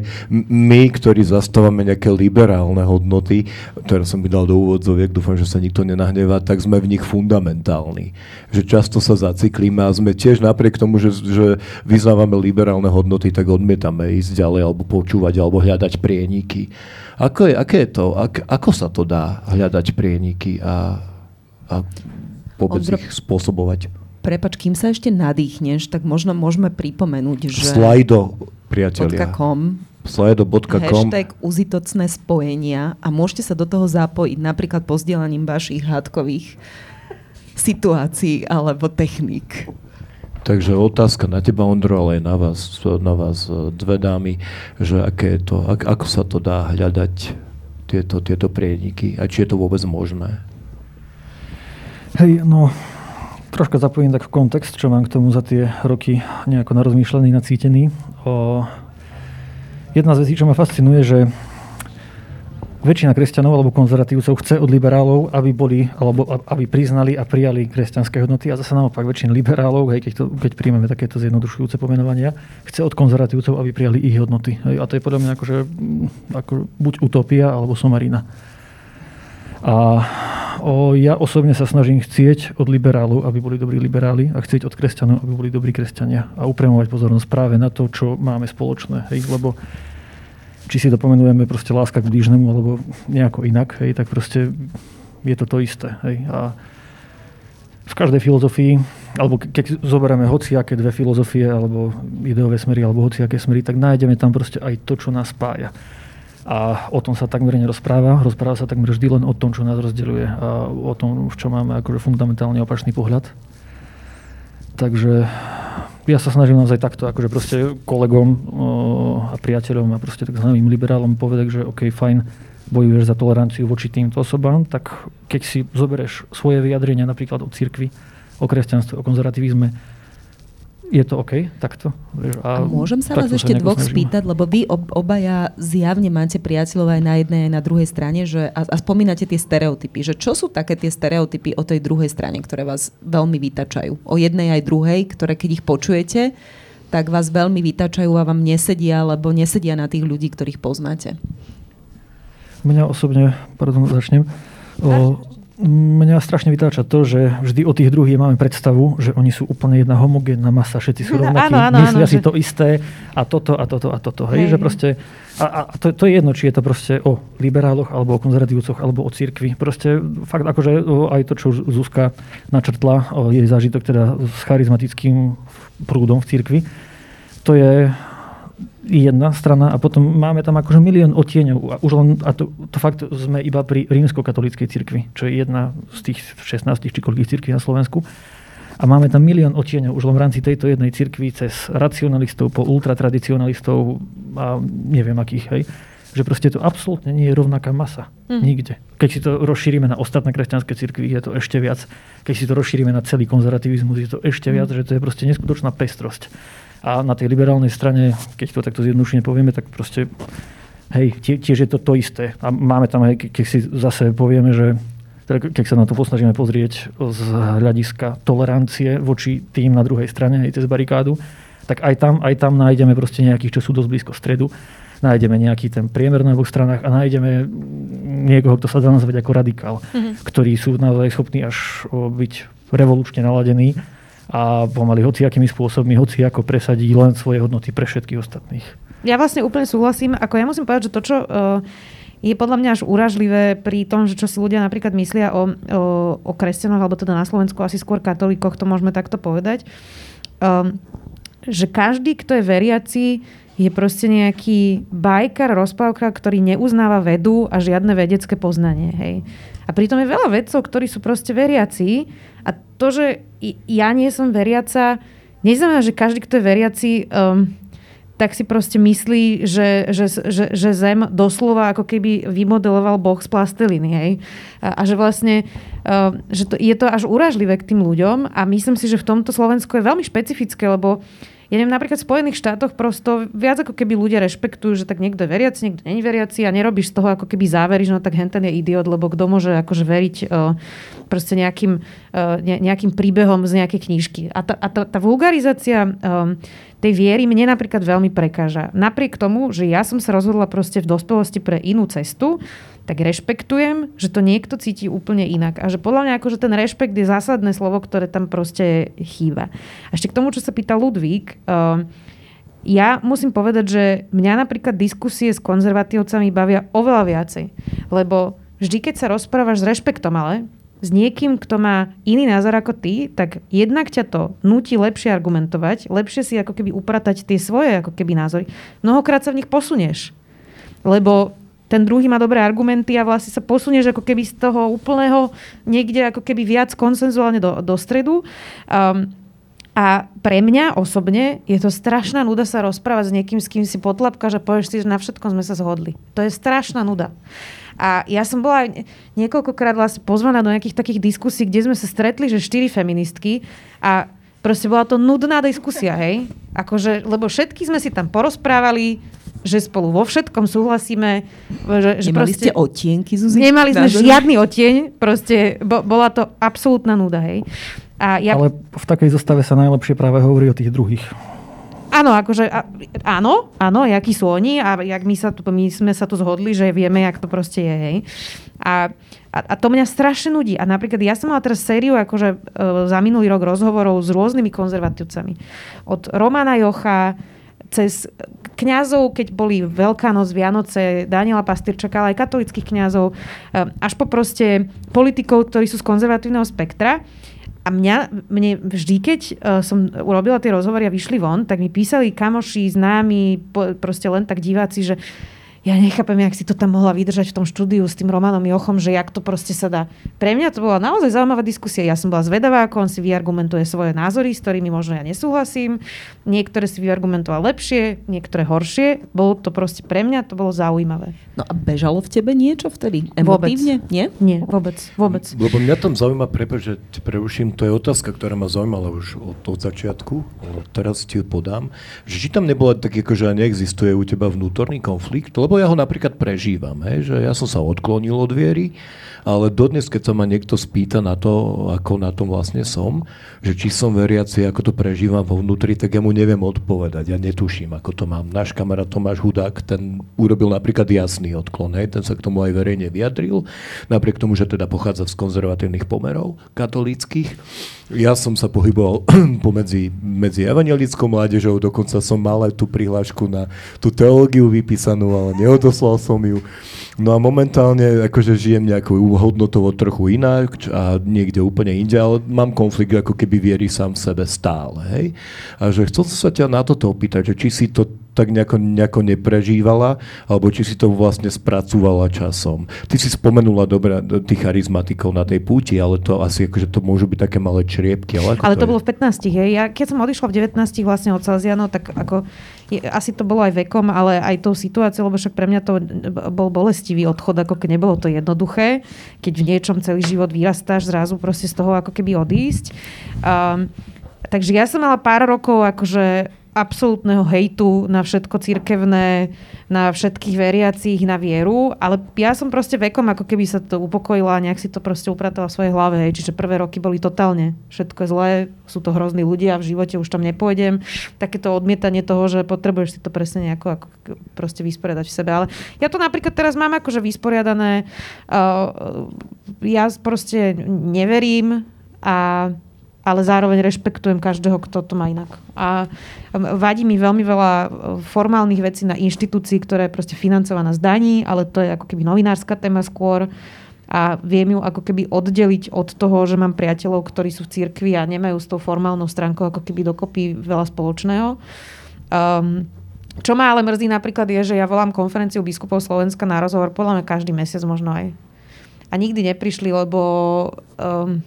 my, ktorí zastávame nejaké liberálne hodnoty, ktoré som by dal do úvodzoviek, dúfam, že sa nikto nenahnevá, tak sme v nich fundamentálni. Že často sa zaciklíme a sme tiež napriek tomu, že, že vyznávame liberálne hodnoty, tak odmietame ísť ďalej alebo počúvať alebo hľadať prieniky. Ako je, aké je to? Ak, ako sa to dá hľadať prieniky a, a vôbec Ondro, ich spôsobovať? Prepač, kým sa ešte nadýchneš, tak možno môžeme pripomenúť, že... Slajdo, priatelia. .com slido.com. Hashtag uzitocné spojenia a môžete sa do toho zapojiť napríklad pozdielaním vašich hádkových situácií alebo techník. Takže otázka na teba, Ondro, ale aj na vás, na vás e, dve dámy, že aké je to, ak, ako sa to dá hľadať tieto, tieto prieniky a či je to vôbec možné? Hej, no, troška zapojím tak v kontext, čo mám k tomu za tie roky nejako narozmýšľaný, nacítený. O, jedna z vecí, čo ma fascinuje, že väčšina kresťanov alebo konzervatívcov chce od liberálov, aby boli, alebo aby priznali a prijali kresťanské hodnoty a zase naopak väčšina liberálov, hej, keď, to, keď príjmeme takéto zjednodušujúce pomenovania, chce od konzervatívcov, aby prijali ich hodnoty. Hej, a to je podľa mňa akože, ako buď utopia alebo somarina. A o, ja osobne sa snažím chcieť od liberálov, aby boli dobrí liberáli a chcieť od kresťanov, aby boli dobrí kresťania a upremovať pozornosť práve na to, čo máme spoločné. Hej, lebo či si to pomenujeme proste láska k blížnemu alebo nejako inak, hej, tak proste je to to isté. Hej. A v každej filozofii, alebo keď zoberieme hociaké dve filozofie, alebo ideové smery, alebo hociaké smery, tak nájdeme tam proste aj to, čo nás spája. A o tom sa takmer nerozpráva. Rozpráva sa takmer vždy len o tom, čo nás rozdeľuje a o tom, v čo máme akože fundamentálne opačný pohľad. Takže ja sa snažím naozaj takto akože proste kolegom a priateľom a proste tak známym liberálom povedať, že OK, fajn, bojuješ za toleranciu voči týmto osobám, tak keď si zoberieš svoje vyjadrenia napríklad o cirkvi, o kresťanstve, o konzervativizme, je to OK takto? A, a môžem sa vás ešte dvoch snažím. spýtať, lebo vy ob, obaja zjavne máte priateľov aj na jednej, aj na druhej strane že, a, a spomínate tie stereotypy. Že čo sú také tie stereotypy o tej druhej strane, ktoré vás veľmi vytačajú? O jednej aj druhej, ktoré keď ich počujete, tak vás veľmi vytačajú a vám nesedia, alebo nesedia na tých ľudí, ktorých poznáte. Mňa osobne, pardon, začnem. O, mňa strašne vytáča to, že vždy o tých druhých máme predstavu, že oni sú úplne jedna homogénna masa, všetci sú rovnakí, áno, áno, myslia áno, si že... to isté a toto a toto a toto. Hej, hej. že proste, a, a to, to je jedno, či je to proste o liberáloch, alebo o konzervatívcoch, alebo o cirkvi. Proste fakt akože aj to, čo Zuzka načrtla, jej zážitok teda s charizmatickým prúdom v cirkvi, to je jedna strana a potom máme tam akože milión odtieňov. A, už len, a to, to fakt sme iba pri rímskokatolíckej cirkvi, čo je jedna z tých 16 či koľkých cirkví na Slovensku. A máme tam milión odtieňov už len v rámci tejto jednej cirkvi cez racionalistov po ultratradicionalistov a neviem akých, hej. Že proste to absolútne nie je rovnaká masa. Mm. Nikde. Keď si to rozšírime na ostatné kresťanské cirkvy, je to ešte viac. Keď si to rozšírime na celý konzervativizmus, je to ešte viac, mm. že to je proste neskutočná pestrosť. A na tej liberálnej strane, keď to takto zjednodušene povieme, tak proste hej, tiež je to to isté. A máme tam aj, keď si zase povieme, že teda keď sa na to posnažíme pozrieť z hľadiska tolerancie voči tým na druhej strane, aj cez barikádu, tak aj tam, aj tam nájdeme proste nejakých, čo sú dosť blízko stredu. Nájdeme nejaký ten priemer na oboch stranách a nájdeme niekoho, kto sa dá nazvať ako radikál, mm-hmm. ktorí sú naozaj schopní až byť revolučne naladení a pomaly hociakými spôsobmi, hoci ako presadí len svoje hodnoty pre všetkých ostatných. Ja vlastne úplne súhlasím. Ako ja musím povedať, že to, čo uh, je podľa mňa až úražlivé pri tom, že čo si ľudia napríklad myslia o, o, o kresťanoch, alebo teda na Slovensku asi skôr katolíkoch, to môžeme takto povedať, um, že každý, kto je veriaci, je proste nejaký bajkar, rozpávka, ktorý neuznáva vedu a žiadne vedecké poznanie. Hej. A pritom je veľa vedcov, ktorí sú proste veriaci a to, že ja nie som veriaca, neznamená, že každý, kto je veriaci, um, tak si proste myslí, že, že, že, že Zem doslova ako keby vymodeloval Boh z plasteliny. Hej? A, a že vlastne uh, že to, je to až uražlivé k tým ľuďom a myslím si, že v tomto Slovensku je veľmi špecifické, lebo ja neviem, napríklad v Spojených štátoch prosto viac ako keby ľudia rešpektujú, že tak niekto je veriaci, niekto není veriaci a nerobíš z toho ako keby závery, že no tak henten je idiot, lebo kto môže akože veriť uh, proste nejakým, ne, nejakým príbehom z nejakej knižky. A tá, a tá, tá vulgarizácia um, tej viery mne napríklad veľmi prekáža. Napriek tomu, že ja som sa rozhodla proste v dospelosti pre inú cestu, tak rešpektujem, že to niekto cíti úplne inak. A že podľa mňa akože ten rešpekt je zásadné slovo, ktoré tam proste chýba. A ešte k tomu, čo sa pýta Ludvík, uh, ja musím povedať, že mňa napríklad diskusie s konzervatívcami bavia oveľa viacej. Lebo vždy, keď sa rozprávaš s rešpektom, ale s niekým, kto má iný názor ako ty, tak jednak ťa to nutí lepšie argumentovať, lepšie si ako keby upratať tie svoje ako keby názory. Mnohokrát sa v nich posunieš. Lebo ten druhý má dobré argumenty a vlastne sa posunieš ako keby z toho úplného niekde ako keby viac konsenzuálne do, do stredu. Um, a pre mňa osobne je to strašná nuda sa rozprávať s niekým, s kým si potlapka, že povieš si, že na všetkom sme sa zhodli. To je strašná nuda. A ja som bola niekoľkokrát vlastne pozvaná do nejakých takých diskusí, kde sme sa stretli, že štyri feministky a proste bola to nudná diskusia, hej? Akože, lebo všetky sme si tam porozprávali, že spolu vo všetkom súhlasíme. Že, že Nemali proste, ste otienky, Zuzi? Nemali sme žiadny otieň, proste bo, bola to absolútna nuda, hej. A ja... Ale v takej zostave sa najlepšie práve hovorí o tých druhých. Áno, akože, áno, áno, jakí sú oni a jak my, sa tu, my sme sa tu zhodli, že vieme, jak to proste je, hej. A, a, a to mňa strašne nudí. A napríklad ja som mala teraz sériu akože e, za minulý rok rozhovorov s rôznymi konzervatívcami. Od Romana Jocha cez kňazov, keď boli Veľká noc, Vianoce, Daniela Pastyrčaka, ale aj katolických kňazov, e, až po proste politikov, ktorí sú z konzervatívneho spektra. A mňa, mne vždy, keď uh, som urobila tie rozhovory a vyšli von, tak mi písali kamoši, známi, proste len tak diváci, že ja nechápem, jak si to tam mohla vydržať v tom štúdiu s tým Romanom Jochom, že jak to proste sa dá. Pre mňa to bola naozaj zaujímavá diskusia. Ja som bola zvedavá, ako on si vyargumentuje svoje názory, s ktorými možno ja nesúhlasím. Niektoré si vyargumentoval lepšie, niektoré horšie. Bolo to proste pre mňa, to bolo zaujímavé. No a bežalo v tebe niečo vtedy? Emotívne? Vôbec. Nie? Nie, vôbec. vôbec. Lebo mňa tam zaujíma, prepáč, že ti preuším, to je otázka, ktorá ma zaujímala už od, od začiatku, teraz ti ju podám, že či tam nebola tak, že neexistuje u teba vnútorný konflikt, lebo lebo ja ho napríklad prežívam, hej, že ja som sa odklonil od viery, ale dodnes, keď sa ma niekto spýta na to, ako na tom vlastne som, že či som veriaci, ako to prežívam vo vnútri, tak ja mu neviem odpovedať. Ja netuším, ako to mám. Náš kamarát Tomáš Hudák, ten urobil napríklad jasný odklon, hej, ten sa k tomu aj verejne vyjadril, napriek tomu, že teda pochádza z konzervatívnych pomerov katolíckých. Ja som sa pohyboval pomedzi medzi evangelickou mládežou, dokonca som mal aj tú prihlášku na tú teológiu vypísanú, ale neodoslal som ju. No a momentálne akože žijem nejakú hodnotovo trochu inak a niekde úplne inde, ale mám konflikt ako keby viery sám v sebe stále. Hej? A že chcel som sa ťa na toto opýtať, že či si to tak nejako, nejako neprežívala, alebo či si to vlastne spracúvala časom. Ty si spomenula dobre tých charizmatikov na tej púti, ale to asi akože to môžu byť také malé čriepky. Ale, ale to, to bolo v 15, hej. Ja, keď som odišla v 19 vlastne od Salzianov, tak ako, asi to bolo aj vekom, ale aj tou situáciou, lebo však pre mňa to bol bolestivý odchod, ako keď nebolo to jednoduché, keď v niečom celý život vyrastáš, zrazu proste z toho ako keby odísť. Um, takže ja som mala pár rokov akože absolútneho hejtu na všetko cirkevné, na všetkých veriacich, na vieru, ale ja som proste vekom ako keby sa to upokojila a nejak si to proste upratala v svojej hlave. Hej. Čiže prvé roky boli totálne všetko je zlé, sú to hrozní ľudia, v živote už tam nepôjdem. Takéto odmietanie toho, že potrebuješ si to presne nejako ako proste vysporiadať v sebe. Ale ja to napríklad teraz mám akože vysporiadané. Uh, ja proste neverím a ale zároveň rešpektujem každého, kto to má inak. A vadí mi veľmi veľa e, formálnych vecí na inštitúcii, ktorá je proste financovaná z daní, ale to je ako keby novinárska téma skôr a viem ju ako keby oddeliť od toho, že mám priateľov, ktorí sú v cirkvi a nemajú s tou formálnou stránkou ako keby dokopy veľa spoločného. Um, čo ma ale mrzí napríklad je, že ja volám konferenciu biskupov Slovenska na rozhovor podľa mňa každý mesiac možno aj. A nikdy neprišli, lebo um,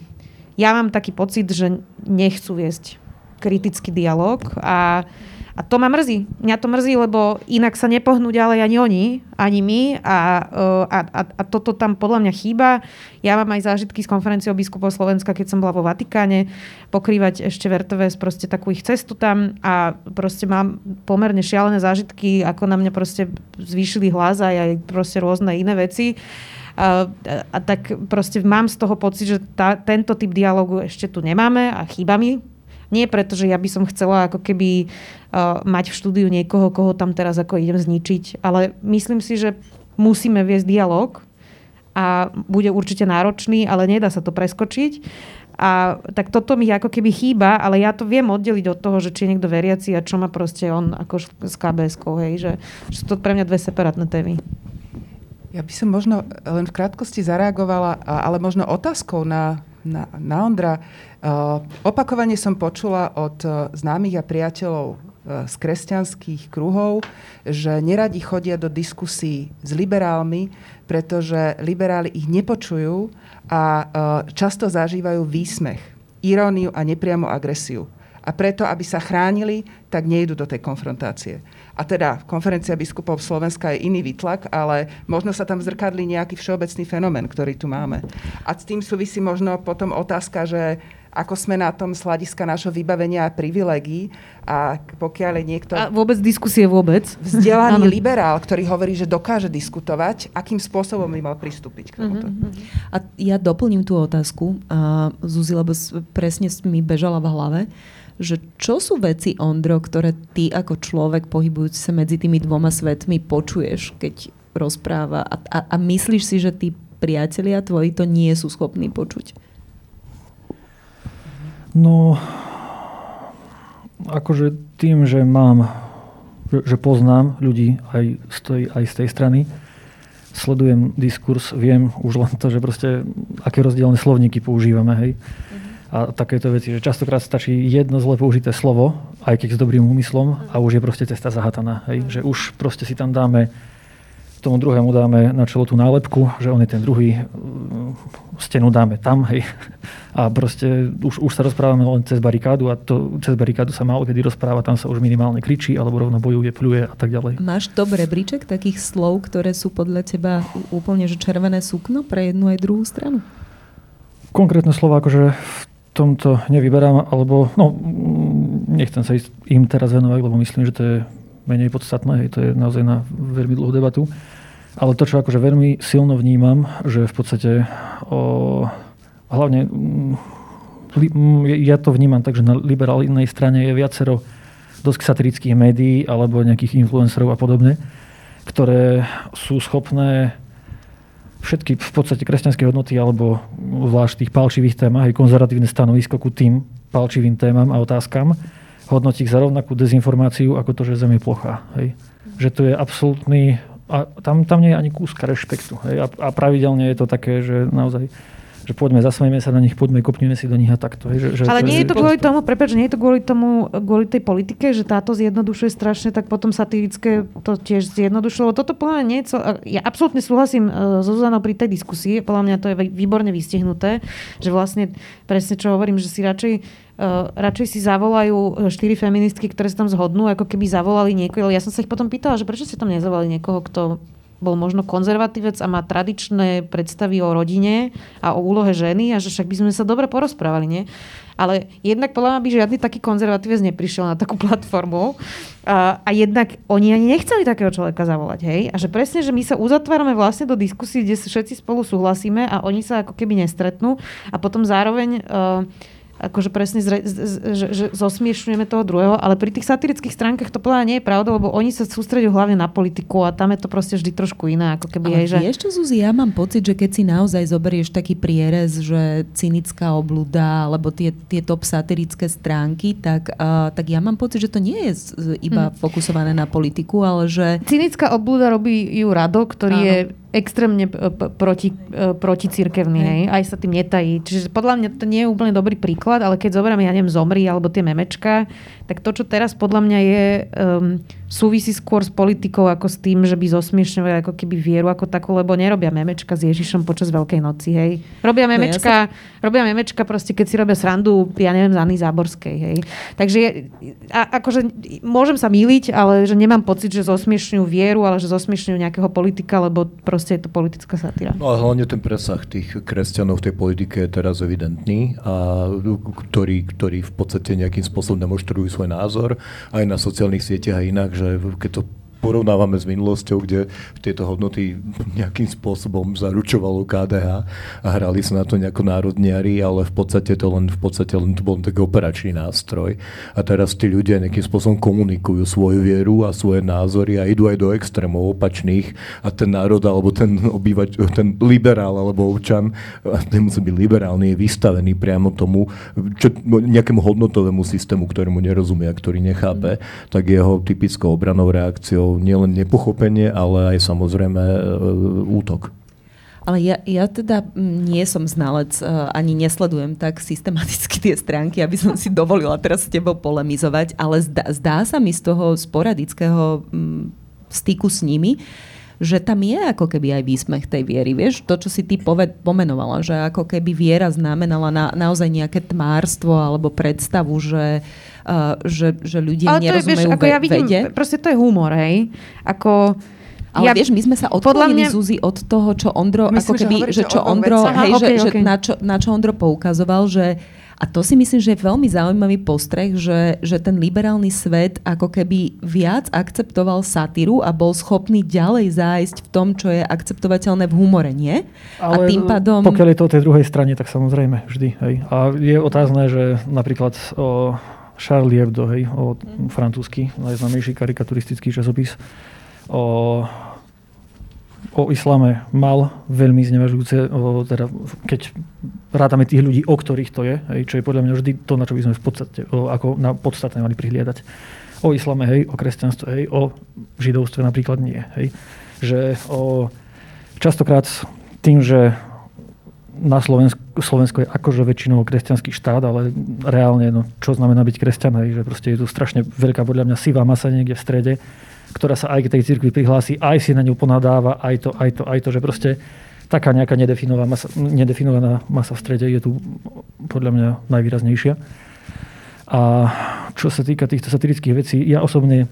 ja mám taký pocit, že nechcú viesť kritický dialog a, a to ma mrzí. Mňa to mrzí, lebo inak sa nepohnú ďalej ani oni, ani my a, a, a, a toto tam podľa mňa chýba. Ja mám aj zážitky z konferencie biskupov Slovenska, keď som bola vo Vatikáne, pokrývať ešte VRTVS, proste takú ich cestu tam a proste mám pomerne šialené zážitky, ako na mňa proste zvýšili hlas aj, aj proste rôzne iné veci. A, a tak proste mám z toho pocit, že tá, tento typ dialogu ešte tu nemáme a chýba mi. Nie preto, že ja by som chcela ako keby uh, mať v štúdiu niekoho, koho tam teraz ako idem zničiť, ale myslím si, že musíme viesť dialog a bude určite náročný, ale nedá sa to preskočiť. A tak toto mi ako keby chýba, ale ja to viem oddeliť od toho, že či je niekto veriaci a čo má proste on ako s KBS-kou, hej, že, že sú to pre mňa dve separátne témy. Ja by som možno len v krátkosti zareagovala, ale možno otázkou na, na, na Ondra. Uh, opakovane som počula od uh, známych a priateľov uh, z kresťanských kruhov, že neradi chodia do diskusí s liberálmi, pretože liberáli ich nepočujú a často zažívajú výsmech, iróniu a nepriamu agresiu. A preto, aby sa chránili, tak nejdu do tej konfrontácie. A teda konferencia biskupov Slovenska je iný výtlak, ale možno sa tam zrkadlí nejaký všeobecný fenomén, ktorý tu máme. A s tým súvisí možno potom otázka, že ako sme na tom z hľadiska nášho vybavenia a privilegí a pokiaľ je niekto... A vôbec diskusie vôbec. Vzdelaný liberál, ktorý hovorí, že dokáže diskutovať, akým spôsobom by mal pristúpiť k tomuto. Mm-hmm. A ja doplním tú otázku, uh, Zuzi, lebo presne mi bežala v hlave že čo sú veci, Ondro, ktoré ty ako človek pohybujúci sa medzi tými dvoma svetmi počuješ, keď rozpráva a, a, a myslíš si, že tí priatelia tvoji to nie sú schopní počuť? No, akože tým, že mám, že poznám ľudí aj z tej, aj z tej strany, sledujem diskurs, viem už len to, že proste aké rozdielne slovníky používame, hej. Mm-hmm a takéto veci, že častokrát stačí jedno zle použité slovo, aj keď s dobrým úmyslom a už je proste cesta zahataná. Hej? Že už proste si tam dáme tomu druhému dáme na čelo tú nálepku, že on je ten druhý, mm, stenu dáme tam, hej. A proste už, už sa rozprávame len cez barikádu a to cez barikádu sa málo kedy rozpráva, tam sa už minimálne kričí alebo rovno bojuje, pľuje a tak ďalej. Máš to rebríček takých slov, ktoré sú podľa teba úplne že červené sukno pre jednu aj druhú stranu? Konkrétne slova, akože v tomto nevyberám, alebo no, nechcem sa im teraz venovať, lebo myslím, že to je menej podstatné, hej, to je naozaj na veľmi dlhú debatu. Ale to, čo akože veľmi silno vnímam, že v podstate o, hlavne ja to vnímam tak, že na liberálnej strane je viacero dosť satirických médií alebo nejakých influencerov a podobne, ktoré sú schopné všetky v podstate kresťanské hodnoty alebo zvlášť tých palčivých témach aj konzervatívne stanovisko ku tým palčivým témam a otázkam hodnotí ich za rovnakú dezinformáciu ako to, že Zem je plochá. Hej. Že to je absolútny... A tam, tam nie je ani kúska rešpektu. Hej. A, a pravidelne je to také, že naozaj že poďme, zasmejme sa na nich, poďme, kopneme si do nich a takto. Že, že Ale nie je to kvôli tomu, prepáč, nie je to kvôli tomu, kvôli tej politike, že táto zjednodušuje strašne, tak potom satirické to tiež zjednodušilo. Toto podľa mňa nie je Ja absolútne súhlasím uh, so Zuzanou pri tej diskusii, podľa mňa to je výborne vystihnuté, že vlastne presne čo hovorím, že si radšej Uh, radšej si zavolajú e, štyri feministky, ktoré sa tam zhodnú, ako keby zavolali niekoho. Ja som sa ich potom pýtala, že prečo ste tam nezavolali niekoho, kto bol možno konzervatívec a má tradičné predstavy o rodine a o úlohe ženy a že však by sme sa dobre porozprávali, nie? Ale jednak podľa mňa by žiadny taký konzervatívec neprišiel na takú platformu a, a jednak oni ani nechceli takého človeka zavolať, hej? A že presne, že my sa uzatvárame vlastne do diskusí, kde všetci spolu súhlasíme a oni sa ako keby nestretnú a potom zároveň uh, akože presne zre, z, z, že, že zosmiešňujeme toho druhého, ale pri tých satirických stránkach to podľa nie je pravda, lebo oni sa sústredujú hlavne na politiku a tam je to proste vždy trošku iné. Ako keby ale aj, že... čo, Zuzi, ja mám pocit, že keď si naozaj zoberieš taký prierez, že cynická obluda, alebo tie, tie top satirické stránky, tak, uh, tak ja mám pocit, že to nie je iba hmm. fokusované na politiku, ale že... Cynická obluda robí ju Rado, ktorý Áno. je extrémne e, proti, e, proti církevný, hej. hej. Aj sa tým netají. Čiže podľa mňa to nie je úplne dobrý príklad, ale keď zoberieme, ja neviem, Zomri alebo tie memečka, tak to, čo teraz podľa mňa je um, súvisí skôr s politikou ako s tým, že by zosmiešňovali ako keby vieru ako takú, lebo nerobia memečka s Ježišom počas Veľkej noci, hej. Robia memečka, no, ja sa... robia memečka proste, keď si robia srandu, ja neviem, z Anny Záborskej, hej. Takže a, akože môžem sa míliť, ale že nemám pocit, že zosmiešňujú vieru, ale že zosmiešňujú nejakého politika, lebo proste je to politická satíra. No a hlavne ten presah tých kresťanov v tej politike je teraz evidentný a ktorý, ktorý v podstate nejakým spôsobom demonstrujú svoj názor aj na sociálnych sieťach a inak, že keď to porovnávame s minulosťou, kde tieto hodnoty nejakým spôsobom zaručovalo KDH a hrali sa na to nejako národniari, ale v podstate to len, v podstate len to bol taký operačný nástroj. A teraz tí ľudia nejakým spôsobom komunikujú svoju vieru a svoje názory a idú aj do extrémov opačných a ten národ alebo ten obývač, ten liberál alebo občan, nemusí byť liberálny, je vystavený priamo tomu, čo, nejakému hodnotovému systému, ktorému nerozumie a ktorý nechápe, tak jeho typickou obranou reakciou to nielen nepochopenie, ale aj samozrejme e, útok. Ale ja, ja teda nie som znalec, uh, ani nesledujem tak systematicky tie stránky, aby som si dovolila teraz s tebou polemizovať, ale zdá, zdá sa mi z toho sporadického styku s nimi, že tam je ako keby aj výsmech tej viery. Vieš, to, čo si ty poved, pomenovala, že ako keby viera znamenala na, naozaj nejaké tmárstvo alebo predstavu, že, uh, že, že ľudia Ale nerozumejú to je, vieš, ako ja vidím, vede. Proste to je humor, hej. Ako ale ja, vieš, my sme sa odklonili, mňa... Zuzi, od toho, čo Ondro, Myslím, ako keby, že, že čo Ondro, hej, Aha, okay, že, okay. Že na, čo, na čo Ondro poukazoval, že a to si myslím, že je veľmi zaujímavý postreh, že, že ten liberálny svet ako keby viac akceptoval satíru a bol schopný ďalej zájsť v tom, čo je akceptovateľné v humore, nie? Ale a tým pádom... pokiaľ je to o tej druhej strane, tak samozrejme vždy. Hej. A je otázne, že napríklad o Charlie Hebdo, hej, o mm. francúzsky, najznamejší karikaturistický časopis, o o islame mal veľmi znevažujúce, teda, keď rátame tých ľudí, o ktorých to je, hej, čo je podľa mňa vždy to, na čo by sme v podstate, o, ako na podstatné mali prihliadať. O islame, hej, o kresťanstve, hej, o židovstve napríklad nie. Hej. Že o, častokrát tým, že na Slovensku, Slovensko je akože väčšinou kresťanský štát, ale reálne, no, čo znamená byť kresťan, hej, že proste je tu strašne veľká, podľa mňa, sivá masa niekde v strede, ktorá sa aj k tej cirkvi prihlási, aj si na ňu ponadáva, aj to, aj to, aj to, že proste taká nejaká nedefinovaná masa, nedefinovaná masa v strede je tu podľa mňa najvýraznejšia. A čo sa týka týchto satirických vecí, ja osobne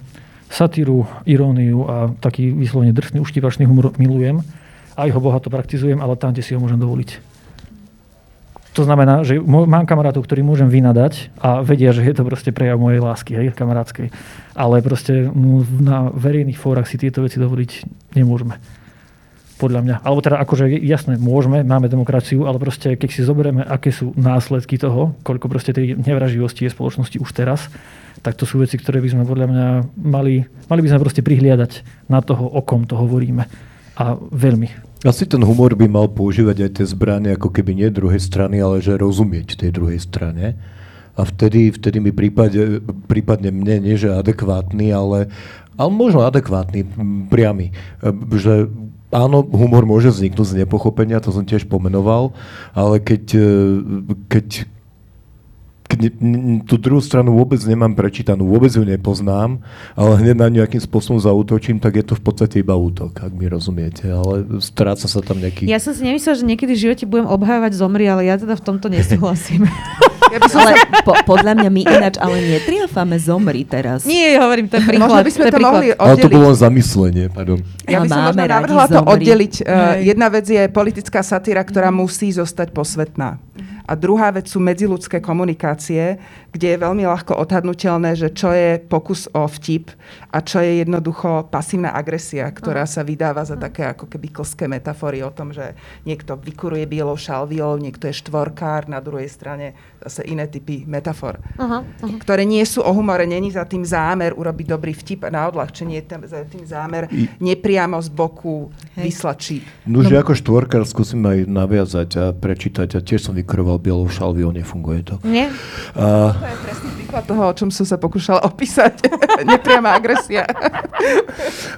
satíru, iróniu a taký vyslovene drsný, uštívačný humor milujem. Aj ho bohato praktizujem, ale tam, kde si ho môžem dovoliť. To znamená, že mám kamarátov, ktorí môžem vynadať a vedia, že je to proste prejav mojej lásky, hej, kamarátskej. Ale proste na verejných fórach si tieto veci dovoliť nemôžeme. Podľa mňa. Alebo teda akože jasné, môžeme, máme demokraciu, ale proste keď si zoberieme, aké sú následky toho, koľko proste tej nevraživosti je spoločnosti už teraz, tak to sú veci, ktoré by sme podľa mňa mali, mali by sme proste prihliadať na toho, o kom to hovoríme. A veľmi. Asi ten humor by mal používať aj tie zbranie ako keby nie druhej strany, ale že rozumieť tej druhej strane. A vtedy, vtedy mi prípade, prípadne mne nie, že adekvátny, ale, ale možno adekvátny, priamy. Že áno, humor môže vzniknúť z nepochopenia, to som tiež pomenoval, ale keď, keď, tú druhú stranu vôbec nemám prečítanú, vôbec ju nepoznám, ale hneď na nejakým spôsobom zautočím, tak je to v podstate iba útok, ak mi rozumiete. Ale stráca sa tam nejaký... Ja som si nemyslel, že niekedy v živote budem obhajovať zomri, ale ja teda v tomto nesúhlasím. Ja by som ale sa... po, podľa mňa my ináč, ale netriafame zomri teraz. Nie, hovorím, to je príklad. Možno by sme to, to mohli oddeliť. Ale to bolo zamyslenie, pardon. Ja by som možno navrhla to oddeliť. Uh, jedna vec je politická satíra, ktorá musí zostať posvetná. A druhá vec sú medziludské komunikácie, kde je veľmi ľahko odhadnutelné, že čo je pokus o vtip a čo je jednoducho pasívna agresia, ktorá sa vydáva za také ako keby klské metafory o tom, že niekto vykuruje bielou šalviou, niekto je štvorkár, na druhej strane zase iné typy metafor, uh-huh, uh-huh. ktoré nie sú o humore, není za tým zámer urobiť dobrý vtip a na odľahčenie, je za tým zámer nepriamo z boku Hej. vyslať číp. No, že ako štvorkár skúsim aj naviazať a prečítať a tiež som vykuroval bielou šalviou, nefunguje to. Nie. A... To je presný príklad toho, o čom som sa pokúšala opísať. Nepriama agresia.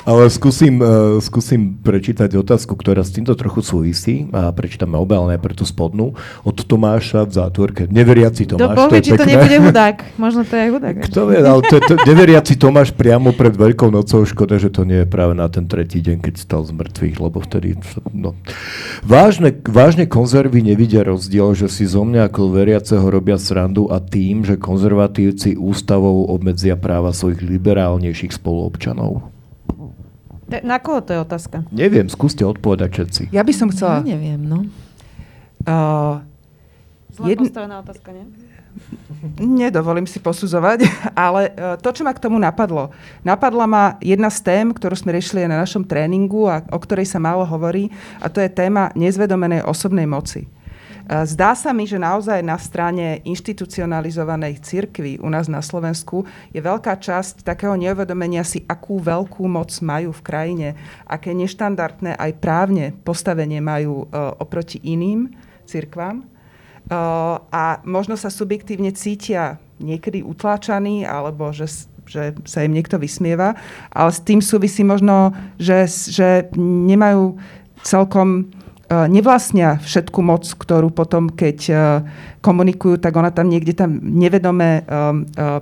Ale skúsim, uh, skúsim prečítať otázku, ktorá s týmto trochu súvisí a prečítame obe, ale najprv tú spodnú. Od Tomáša v zátvorke. Never neveriaci Tomáš. To povie, či to nebude hudák. Možno to je hudák. Kto vie, ale to, to, neveriaci Tomáš priamo pred Veľkou nocou. Škoda, že to nie je práve na ten tretí deň, keď stal z mŕtvych, lebo vtedy... No. Vážne, vážne konzervy nevidia rozdiel, že si zo mňa ako veriaceho robia srandu a tým, že konzervatívci ústavou obmedzia práva svojich liberálnejších spoluobčanov. Na koho to je otázka? Neviem, skúste odpovedať všetci. Ja by som chcela... Ja neviem, no. Uh, Jedn... postavená otázka, nie? Nedovolím si posudzovať, ale e, to, čo ma k tomu napadlo. Napadla ma jedna z tém, ktorú sme riešili na našom tréningu a o ktorej sa málo hovorí, a to je téma nezvedomenej osobnej moci. E, zdá sa mi, že naozaj na strane inštitucionalizovanej cirkvi u nás na Slovensku je veľká časť takého neuvedomenia si, akú veľkú moc majú v krajine, aké neštandardné aj právne postavenie majú e, oproti iným cirkvám. A možno sa subjektívne cítia niekedy utláčaní, alebo že že sa im niekto vysmieva, ale s tým súvisí možno, že, že nemajú celkom e, nevlastnia všetku moc, ktorú potom, keď e, komunikujú, tak ona tam niekde tam nevedome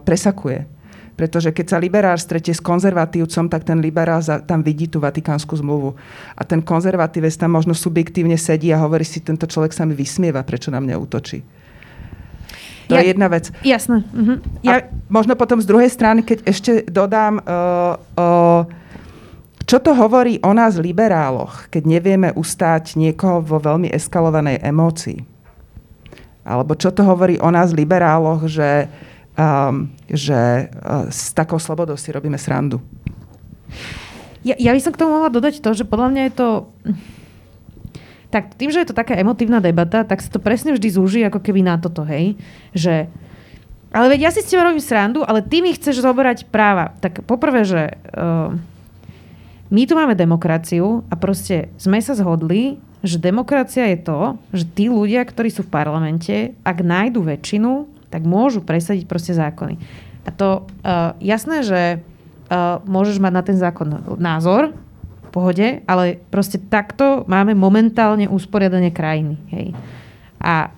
presakuje. Pretože keď sa liberál stretie s konzervatívcom, tak ten liberál tam vidí tú Vatikánsku zmluvu. A ten konzervatívec tam možno subjektívne sedí a hovorí si, tento človek sa mi vysmieva, prečo na mňa útočí. To ja, je jedna vec. Jasné. Uh-huh. Ja... A možno potom z druhej strany, keď ešte dodám, uh, uh, čo to hovorí o nás liberáloch, keď nevieme ustáť niekoho vo veľmi eskalovanej emócii? Alebo čo to hovorí o nás liberáloch, že um, že uh, s takou slobodou si robíme srandu. Ja, ja by som k tomu mohla dodať to, že podľa mňa je to... Tak tým, že je to taká emotívna debata, tak sa to presne vždy zúži ako keby na toto, hej? Že ale veď ja si s teba robím srandu, ale ty mi chceš zoberať práva. Tak poprvé, že uh, my tu máme demokraciu a proste sme sa zhodli, že demokracia je to, že tí ľudia, ktorí sú v parlamente, ak nájdu väčšinu, tak môžu presadiť proste zákony. A to uh, jasné, že uh, môžeš mať na ten zákon názor, v pohode, ale proste takto máme momentálne usporiadanie krajiny. Hej. A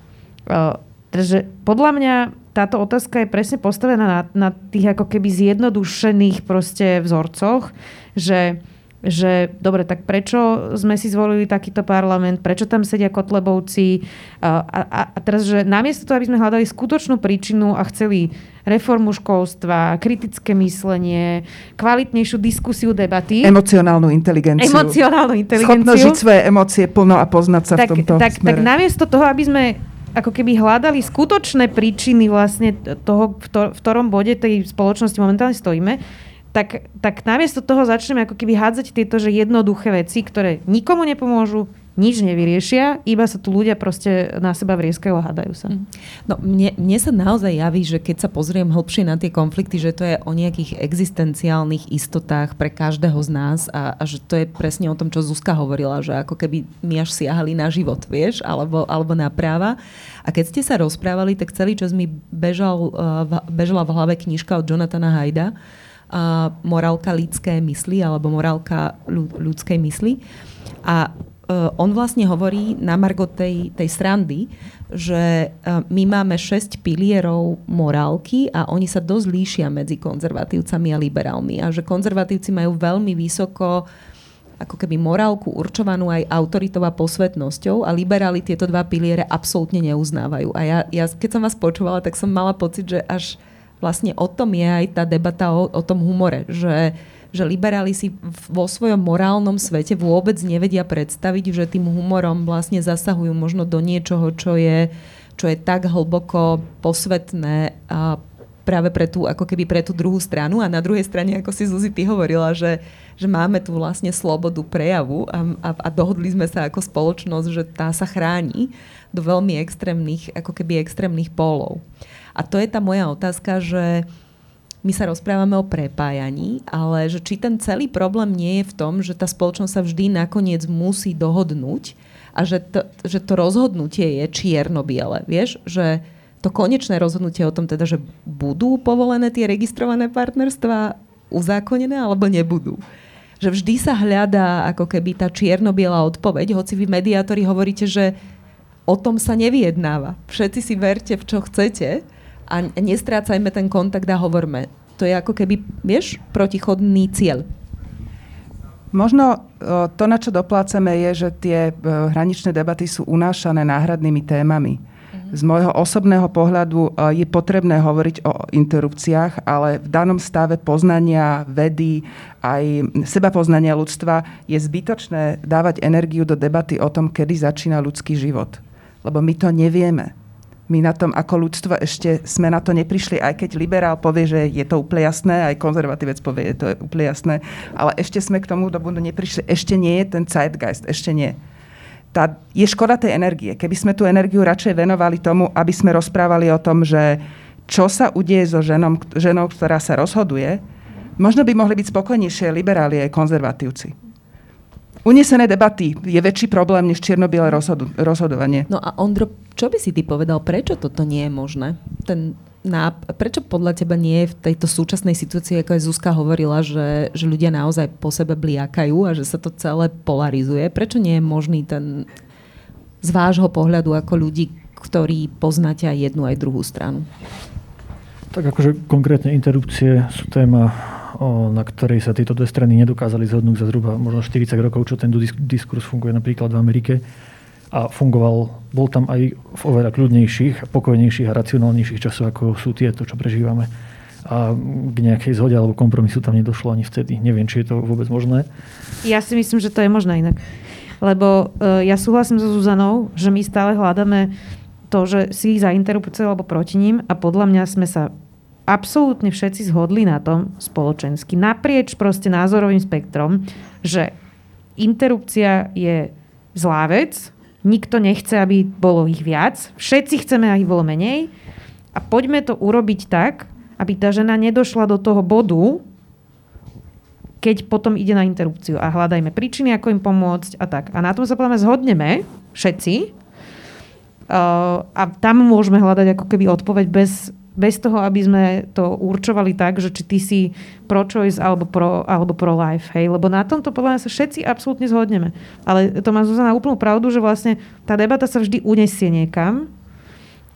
uh, takže podľa mňa táto otázka je presne postavená na, na tých ako keby zjednodušených proste vzorcoch, že že dobre, tak prečo sme si zvolili takýto parlament, prečo tam sedia kotlebovci a, a, a teraz, že namiesto toho, aby sme hľadali skutočnú príčinu a chceli reformu školstva, kritické myslenie, kvalitnejšiu diskusiu debaty. Emocionálnu inteligenciu. Emocionálnu inteligenciu. Schopnosť žiť svoje emócie plno a poznať sa tak, v tomto tak, smere. Tak namiesto toho, aby sme ako keby hľadali skutočné príčiny vlastne toho, v, to, v ktorom bode tej spoločnosti momentálne stojíme, tak, tak namiesto toho začneme ako keby hádzať tieto že jednoduché veci, ktoré nikomu nepomôžu, nič nevyriešia, iba sa tu ľudia proste na seba vrieskajú a hádajú sa. Mm. No mne, mne sa naozaj javí, že keď sa pozriem hlbšie na tie konflikty, že to je o nejakých existenciálnych istotách pre každého z nás a, a že to je presne o tom, čo Zuzka hovorila, že ako keby my až siahali na život, vieš, alebo, alebo na práva. A keď ste sa rozprávali, tak celý čas mi bežal, uh, bežala v hlave knižka od Jonathana Hajda, uh, morálka ľudské mysli alebo morálka ľudskej mysli. A uh, on vlastne hovorí na margo tej, tej srandy, že uh, my máme šesť pilierov morálky a oni sa dosť líšia medzi konzervatívcami a liberálmi. A že konzervatívci majú veľmi vysoko ako keby morálku určovanú aj autoritou a posvetnosťou a liberáli tieto dva piliere absolútne neuznávajú. A ja, ja keď som vás počúvala, tak som mala pocit, že až vlastne o tom je aj tá debata o, o tom humore, že, že liberáli si vo svojom morálnom svete vôbec nevedia predstaviť, že tým humorom vlastne zasahujú možno do niečoho, čo je, čo je tak hlboko posvetné a práve pre tú, ako keby pre tú druhú stranu a na druhej strane, ako si Zuzi ty hovorila, že, že máme tu vlastne slobodu prejavu a, a, a dohodli sme sa ako spoločnosť, že tá sa chráni do veľmi extrémnych, ako keby extrémnych pólov. A to je tá moja otázka, že my sa rozprávame o prepájaní, ale že či ten celý problém nie je v tom, že tá spoločnosť sa vždy nakoniec musí dohodnúť a že to, že to rozhodnutie je čierno-biele. Vieš, že to konečné rozhodnutie o tom teda, že budú povolené tie registrované partnerstva uzákonené alebo nebudú. Že vždy sa hľadá ako keby tá čierno-biela odpoveď, hoci vy mediátori hovoríte, že o tom sa nevyjednáva. Všetci si verte v čo chcete, a nestrácajme ten kontakt a hovorme. To je ako keby, vieš, protichodný cieľ. Možno to, na čo doplácame, je, že tie e, hraničné debaty sú unášané náhradnými témami. Z môjho osobného pohľadu e, je potrebné hovoriť o interrupciách, ale v danom stave poznania vedy, aj seba poznania ľudstva je zbytočné dávať energiu do debaty o tom, kedy začína ľudský život. Lebo my to nevieme my na tom ako ľudstvo ešte sme na to neprišli, aj keď liberál povie, že je to úplne jasné, aj konzervatívec povie, že to je úplne jasné, ale ešte sme k tomu dobu neprišli, ešte nie je ten zeitgeist, ešte nie. Tá, je škoda tej energie. Keby sme tú energiu radšej venovali tomu, aby sme rozprávali o tom, že čo sa udieje so ženom, ženou, ktorá sa rozhoduje, možno by mohli byť spokojnejšie liberáli aj konzervatívci. Unesené debaty je väčší problém než čierno-biele rozhodu- rozhodovanie. No a Ondro, čo by si ty povedal, prečo toto nie je možné? Ten na, prečo podľa teba nie je v tejto súčasnej situácii, ako aj Zuzka hovorila, že, že ľudia naozaj po sebe bliakajú a že sa to celé polarizuje? Prečo nie je možný ten z vášho pohľadu ako ľudí, ktorí poznáte aj jednu, aj druhú stranu? Tak akože konkrétne interrupcie sú téma, na ktorej sa tieto dve strany nedokázali zhodnúť za zhruba možno 40 rokov, čo ten diskurs funguje napríklad v Amerike a fungoval, bol tam aj v oveľa kľudnejších, pokojnejších a racionálnejších časoch, ako sú tieto, čo prežívame. A k nejakej zhode alebo kompromisu tam nedošlo ani vtedy. Neviem, či je to vôbec možné. Ja si myslím, že to je možné inak. Lebo uh, ja súhlasím so Zuzanou, že my stále hľadáme to, že si za alebo proti ním a podľa mňa sme sa absolútne všetci zhodli na tom spoločensky, naprieč proste názorovým spektrom, že interrupcia je zlá vec, Nikto nechce, aby bolo ich viac. Všetci chceme, aby bolo menej. A poďme to urobiť tak, aby tá žena nedošla do toho bodu, keď potom ide na interrupciu. A hľadajme príčiny, ako im pomôcť a tak. A na tom sa podľa zhodneme všetci. Uh, a tam môžeme hľadať ako keby odpoveď bez bez toho, aby sme to určovali tak, že či ty si pro-choice alebo pro, alebo pro-life. Hej? Lebo na tomto podľa mňa sa všetci absolútne zhodneme. Ale to má Zuzana úplnú pravdu, že vlastne tá debata sa vždy unesie niekam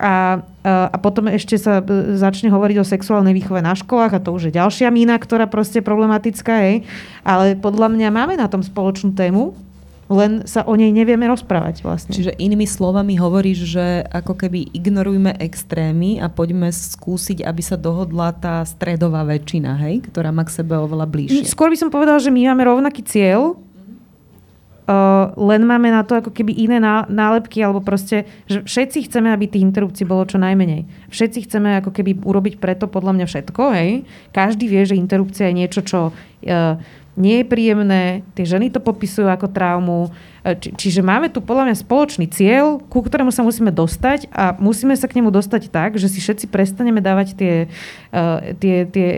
a, a potom ešte sa e, začne hovoriť o sexuálnej výchove na školách a to už je ďalšia mína, ktorá proste problematická. Hej? Ale podľa mňa máme na tom spoločnú tému len sa o nej nevieme rozprávať vlastne. Čiže inými slovami hovoríš, že ako keby ignorujme extrémy a poďme skúsiť, aby sa dohodla tá stredová väčšina, hej, ktorá má k sebe oveľa bližšie. Skôr by som povedal, že my máme rovnaký cieľ, Uh, len máme na to ako keby iné ná, nálepky, alebo proste, že všetci chceme, aby tých interrupcií bolo čo najmenej. Všetci chceme ako keby urobiť preto podľa mňa všetko, hej. Každý vie, že interrupcia je niečo, čo uh, nie je príjemné, tie ženy to popisujú ako traumu. E, či, čiže máme tu podľa mňa spoločný cieľ, ku ktorému sa musíme dostať a musíme sa k nemu dostať tak, že si všetci prestaneme dávať tie, uh, tie, tie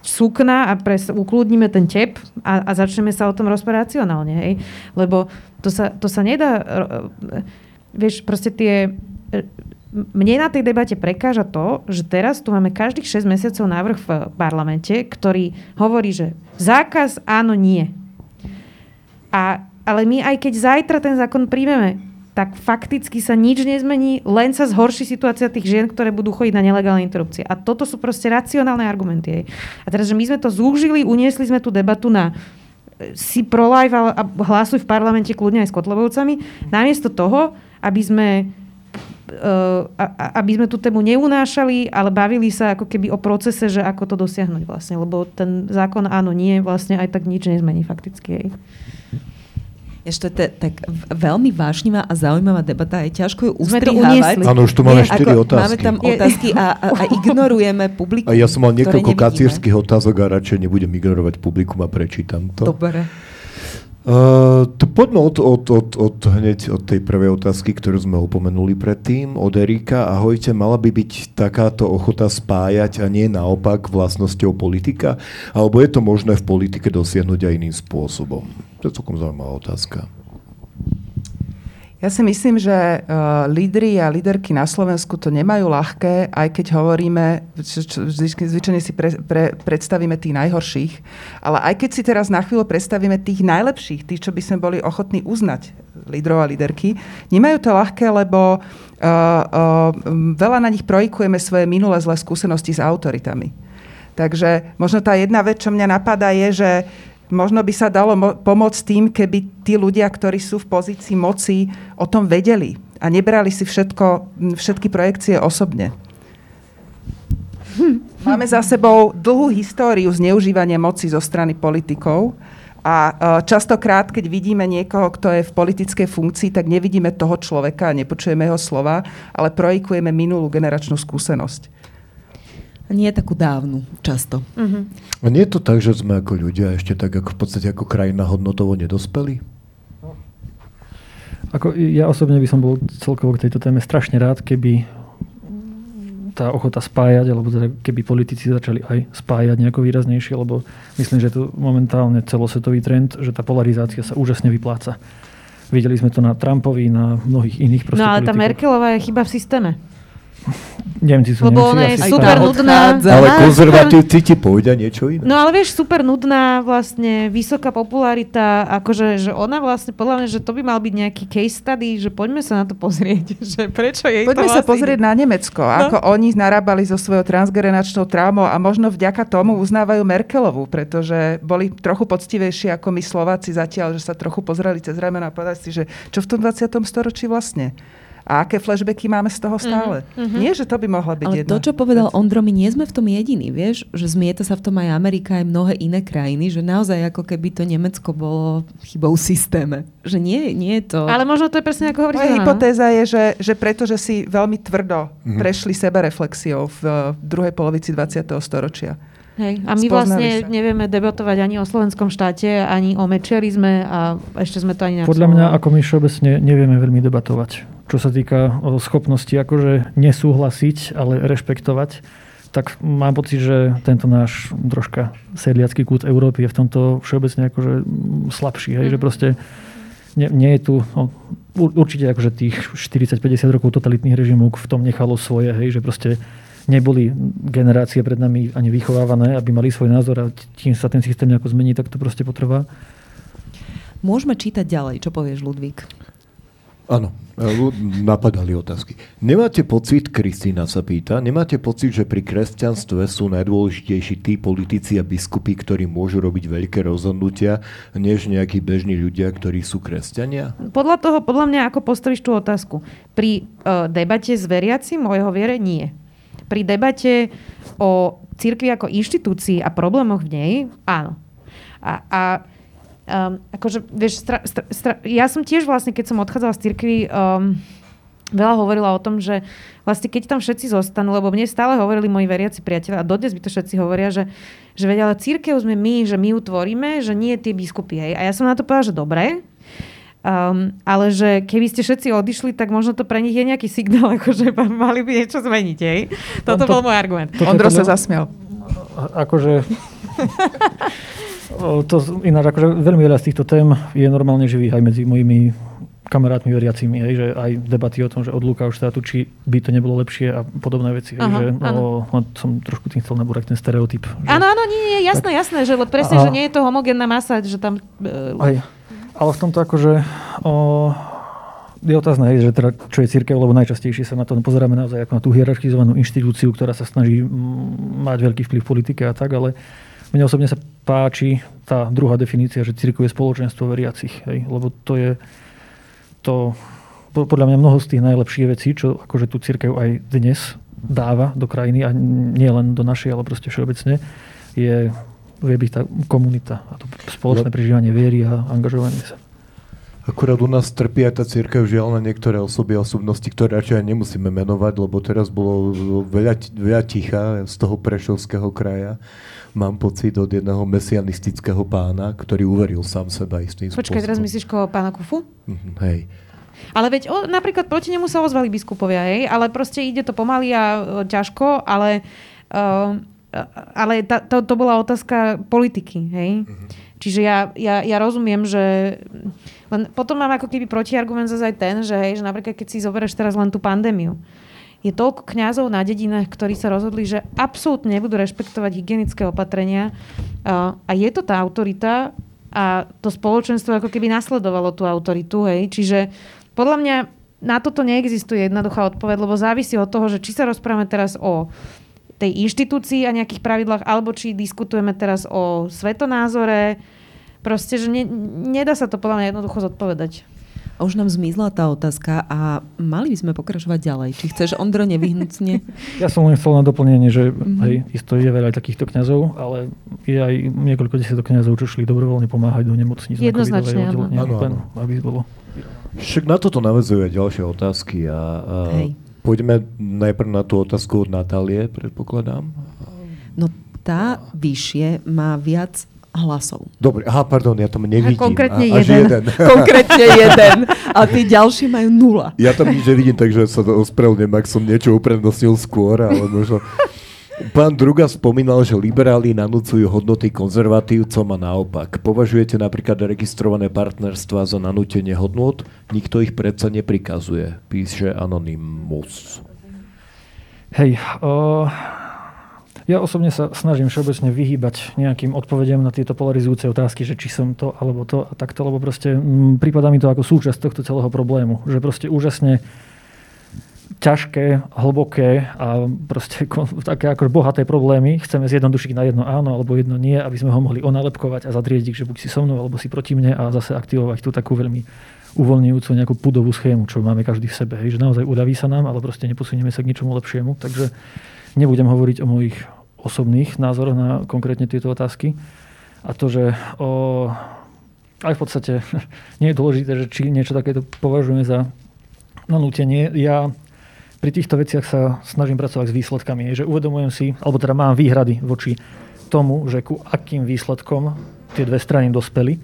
sukna a pres, ukludníme ten tep a, a začneme sa o tom rozprávať racionálne. Hej? Lebo to sa, to sa nedá... Uh, vieš, proste tie mne na tej debate prekáža to, že teraz tu máme každých 6 mesiacov návrh v parlamente, ktorý hovorí, že zákaz áno, nie. A, ale my aj keď zajtra ten zákon príjmeme, tak fakticky sa nič nezmení, len sa zhorší situácia tých žien, ktoré budú chodiť na nelegálne interrupcie. A toto sú proste racionálne argumenty. A teraz, že my sme to zúžili, uniesli sme tú debatu na si pro a hlasuj v parlamente kľudne aj s Kotlebovcami, namiesto toho, aby sme aby sme tú tému neunášali, ale bavili sa ako keby o procese, že ako to dosiahnuť vlastne. Lebo ten zákon áno, nie, vlastne aj tak nič nezmení fakticky. Hej. Ešte to je tak veľmi vášnivá a zaujímavá debata. Je ťažko ju ustrihávať. Áno, už tu máme štyri otázky. Máme tam otázky a, a, a ignorujeme publikum. A ja som mal niekoľko kacírskych otázok a radšej nebudem ignorovať publikum a prečítam to. Dobre. Uh, to poďme od, od, od, od, hneď od tej prvej otázky, ktorú sme opomenuli predtým, od Erika. Ahojte, mala by byť takáto ochota spájať a nie naopak vlastnosťou politika? Alebo je to možné v politike dosiahnuť aj iným spôsobom? To je celkom zaujímavá otázka. Ja si myslím, že uh, lídry a líderky na Slovensku to nemajú ľahké, aj keď hovoríme, zvyčajne si pre, pre, predstavíme tých najhorších, ale aj keď si teraz na chvíľu predstavíme tých najlepších, tých, čo by sme boli ochotní uznať, lídrov a líderky, nemajú to ľahké, lebo uh, uh, veľa na nich projikujeme svoje minulé zlé skúsenosti s autoritami. Takže možno tá jedna vec, čo mňa napadá, je, že možno by sa dalo mo- pomôcť tým, keby tí ľudia, ktorí sú v pozícii moci, o tom vedeli a nebrali si všetko, všetky projekcie osobne. Máme za sebou dlhú históriu zneužívania moci zo strany politikov a e, častokrát, keď vidíme niekoho, kto je v politickej funkcii, tak nevidíme toho človeka a nepočujeme jeho slova, ale projikujeme minulú generačnú skúsenosť nie takú dávnu často. Uh-huh. A nie je to tak, že sme ako ľudia ešte tak ako v podstate ako krajina hodnotovo nedospeli? Ako ja osobne by som bol celkovo k tejto téme strašne rád, keby tá ochota spájať, alebo teda keby politici začali aj spájať nejako výraznejšie, lebo myslím, že je to momentálne celosvetový trend, že tá polarizácia sa úžasne vypláca. Videli sme to na Trumpovi, na mnohých iných No ale politikov. tá Merkelová je chyba v systéme. Nemci sú Lebo Nemci, ona je asi super stále. nudná. Ale konzervatívci ti povedia niečo iné. No ale vieš, super nudná, vlastne vysoká popularita, akože, že ona vlastne, podľa mňa, že to by mal byť nejaký case study, že poďme sa na to pozrieť, že prečo jej Poďme to sa vlastne pozrieť na Nemecko, no. ako oni narábali so svojou transgeneračnou traumou a možno vďaka tomu uznávajú Merkelovu, pretože boli trochu poctivejší ako my Slováci zatiaľ, že sa trochu pozreli cez ramena a povedali si, že čo v tom 20. storočí vlastne. A aké flashbacky máme z toho stále. Mm-hmm. Nie, že to by mohla byť Ale jedna. to, čo povedal Ondro, my nie sme v tom jediní, vieš, že zmieta sa v tom aj Amerika, aj mnohé iné krajiny, že naozaj ako keby to Nemecko bolo chybou v systéme. Že nie, nie je to... Ale možno to je presne ako hovoríš. Moja no? hypotéza je, že, že preto, že si veľmi tvrdo mm-hmm. prešli sebereflexiou v uh, druhej polovici 20. storočia. Hej. A my Spoznali vlastne sa. nevieme debatovať ani o slovenskom štáte, ani o mečiarizme a ešte sme to ani Podľa mňa, ako my všeobecne nevieme veľmi debatovať. Čo sa týka schopnosti akože nesúhlasiť, ale rešpektovať, tak mám pocit, že tento náš troška sedliacký kút Európy je v tomto všeobecne akože mm, slabší. Hej? Že proste nie, nie je tu, no, ur- určite akože tých 40-50 rokov totalitných režimov v tom nechalo svoje, hej, že proste neboli generácie pred nami ani vychovávané, aby mali svoj názor a tým sa ten systém nejako zmení, tak to proste potrvá. Môžeme čítať ďalej, čo povieš, Ludvík. Áno, e, ľu- napadali otázky. Nemáte pocit, Kristýna sa pýta, nemáte pocit, že pri kresťanstve sú najdôležitejší tí politici a biskupy, ktorí môžu robiť veľké rozhodnutia, než nejakí bežní ľudia, ktorí sú kresťania? Podľa toho, podľa mňa, ako postavíš tú otázku. Pri uh, debate s veriacim o jeho viere nie. Pri debate o cirkvi ako inštitúcii a problémoch v nej, áno. A, a um, akože, vieš, stra, stra, stra, ja som tiež vlastne, keď som odchádzala z cirkvi, um, veľa hovorila o tom, že vlastne keď tam všetci zostanú, lebo mne stále hovorili moji veriaci priatelia, a dodnes by to všetci hovoria, že, že vedia, ale církev sme my, že my ju tvoríme, že nie tie biskupy. Hej. A ja som na to povedala, že dobre, Um, ale že keby ste všetci odišli, tak možno to pre nich je nejaký signál, akože mali by niečo zmeniť. Hej? Toto to- bol môj argument. Toto je Ondro sa podľa- zasmial. Akože... O, to ináč, akože veľmi veľa z týchto tém je normálne živých aj medzi mojimi kamarátmi veriacimi, hej, že aj debaty o tom, že odlúka od štátu, či by to nebolo lepšie a podobné veci. Hej, Aha, že, áno. no, som trošku tým chcel nabúrať ten stereotyp. Áno, áno, nie, nie, jasné, jasné, že presne, A- že nie je to homogénna masa, že tam... Uh, Aj, ale v tomto akože o, je otázne, že teda, čo je církev, lebo najčastejšie sa na to pozeráme naozaj ako na tú hierarchizovanú inštitúciu, ktorá sa snaží mať veľký vplyv v politike a tak, ale mne osobne sa páči tá druhá definícia, že církev je spoločenstvo veriacich, hej, lebo to je to, po- podľa mňa mnoho z tých najlepších vecí, čo akože tú církev aj dnes dáva do krajiny a nie len do našej, ale proste všeobecne, je vie byť tá komunita a to spoločné No. prežívanie viery a angažovanie sa. Akurát u nás trpí aj tá církev žiaľ na niektoré osoby a osobnosti, ktoré radšej aj nemusíme menovať, lebo teraz bolo veľa, veľa ticha z toho prešovského kraja. Mám pocit od jedného mesianistického pána, ktorý uveril sám seba istým počkaj, teraz spôsobom. myslíš koho, pána Kufu? Mhm, Hej. Ale veď o, napríklad proti nemu sa ozvali biskupovia, hej, ale proste ide to pomaly a e, ťažko, ale, uh, ale tá, to, to bola otázka politiky, hej. Čiže ja, ja, ja rozumiem, že len potom mám ako keby protiargument zase aj ten, že, hej, že napríklad keď si zoberieš teraz len tú pandémiu, je toľko kňazov na dedinách, ktorí sa rozhodli, že absolútne nebudú rešpektovať hygienické opatrenia a je to tá autorita a to spoločenstvo ako keby nasledovalo tú autoritu, hej, čiže podľa mňa na toto neexistuje jednoduchá odpoveď, lebo závisí od toho, že či sa rozprávame teraz o tej inštitúcii a nejakých pravidlách, alebo či diskutujeme teraz o svetonázore. Proste, že ne, nedá sa to podľa mňa jednoducho zodpovedať. A už nám zmizla tá otázka a mali by sme pokračovať ďalej. Či chceš, Ondro, nevyhnutne? Ja som len chcel na doplnenie, že Mhm. mm-hmm. hej, isto je veľa takýchto kňazov, ale je aj niekoľko desiatok kňazov, čo šli dobrovoľne pomáhať do nemocníc. na Jednoznačne, áno. len aby bolo. Však na toto navezujú aj ďalšie otázky a, a Hej. Poďme najprv na tú otázku od Natálie, predpokladám. No tá vyššie má viac hlasov. Dobre, aha, pardon, ja tam nevidím. konkrétne A- jeden. jeden. Konkrétne jeden. A tí ďalší majú nula. Ja tam nič nevidím, takže sa ospravedlňujem, ak som niečo uprednostnil skôr, ale možno... Pán Druga spomínal, že liberáli nanúcujú hodnoty konzervatívcom a naopak. Považujete napríklad registrované partnerstva za nanútenie hodnot? Nikto ich predsa neprikazuje, píše Anonymous. Hej, uh, ja osobne sa snažím všeobecne vyhýbať nejakým odpovediam na tieto polarizujúce otázky, že či som to alebo to a takto, lebo proste m, prípada mi to ako súčasť tohto celého problému. Že proste úžasne ťažké, hlboké a proste také ako bohaté problémy chceme zjednodušiť na jedno áno alebo jedno nie, aby sme ho mohli onalepkovať a zadriediť, že buď si so mnou alebo si proti mne a zase aktivovať tú takú veľmi uvoľňujúcu nejakú pudovú schému, čo máme každý v sebe. Hej, že naozaj uľaví sa nám, ale proste neposunieme sa k ničomu lepšiemu. Takže nebudem hovoriť o mojich osobných názoroch na konkrétne tieto otázky. A to, že o, aj v podstate nie je dôležité, že či niečo takéto považujeme za nanútenie. Ja pri týchto veciach sa snažím pracovať s výsledkami. Že uvedomujem si, alebo teda mám výhrady voči tomu, že ku akým výsledkom tie dve strany dospeli.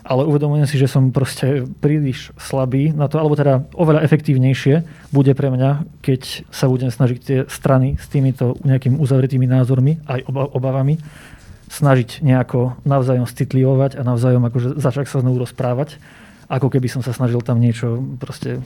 Ale uvedomujem si, že som proste príliš slabý na to, alebo teda oveľa efektívnejšie bude pre mňa, keď sa budem snažiť tie strany s týmito nejakými uzavretými názormi, aj obavami, snažiť nejako navzájom citlivovať a navzájom akože začať sa znovu rozprávať, ako keby som sa snažil tam niečo proste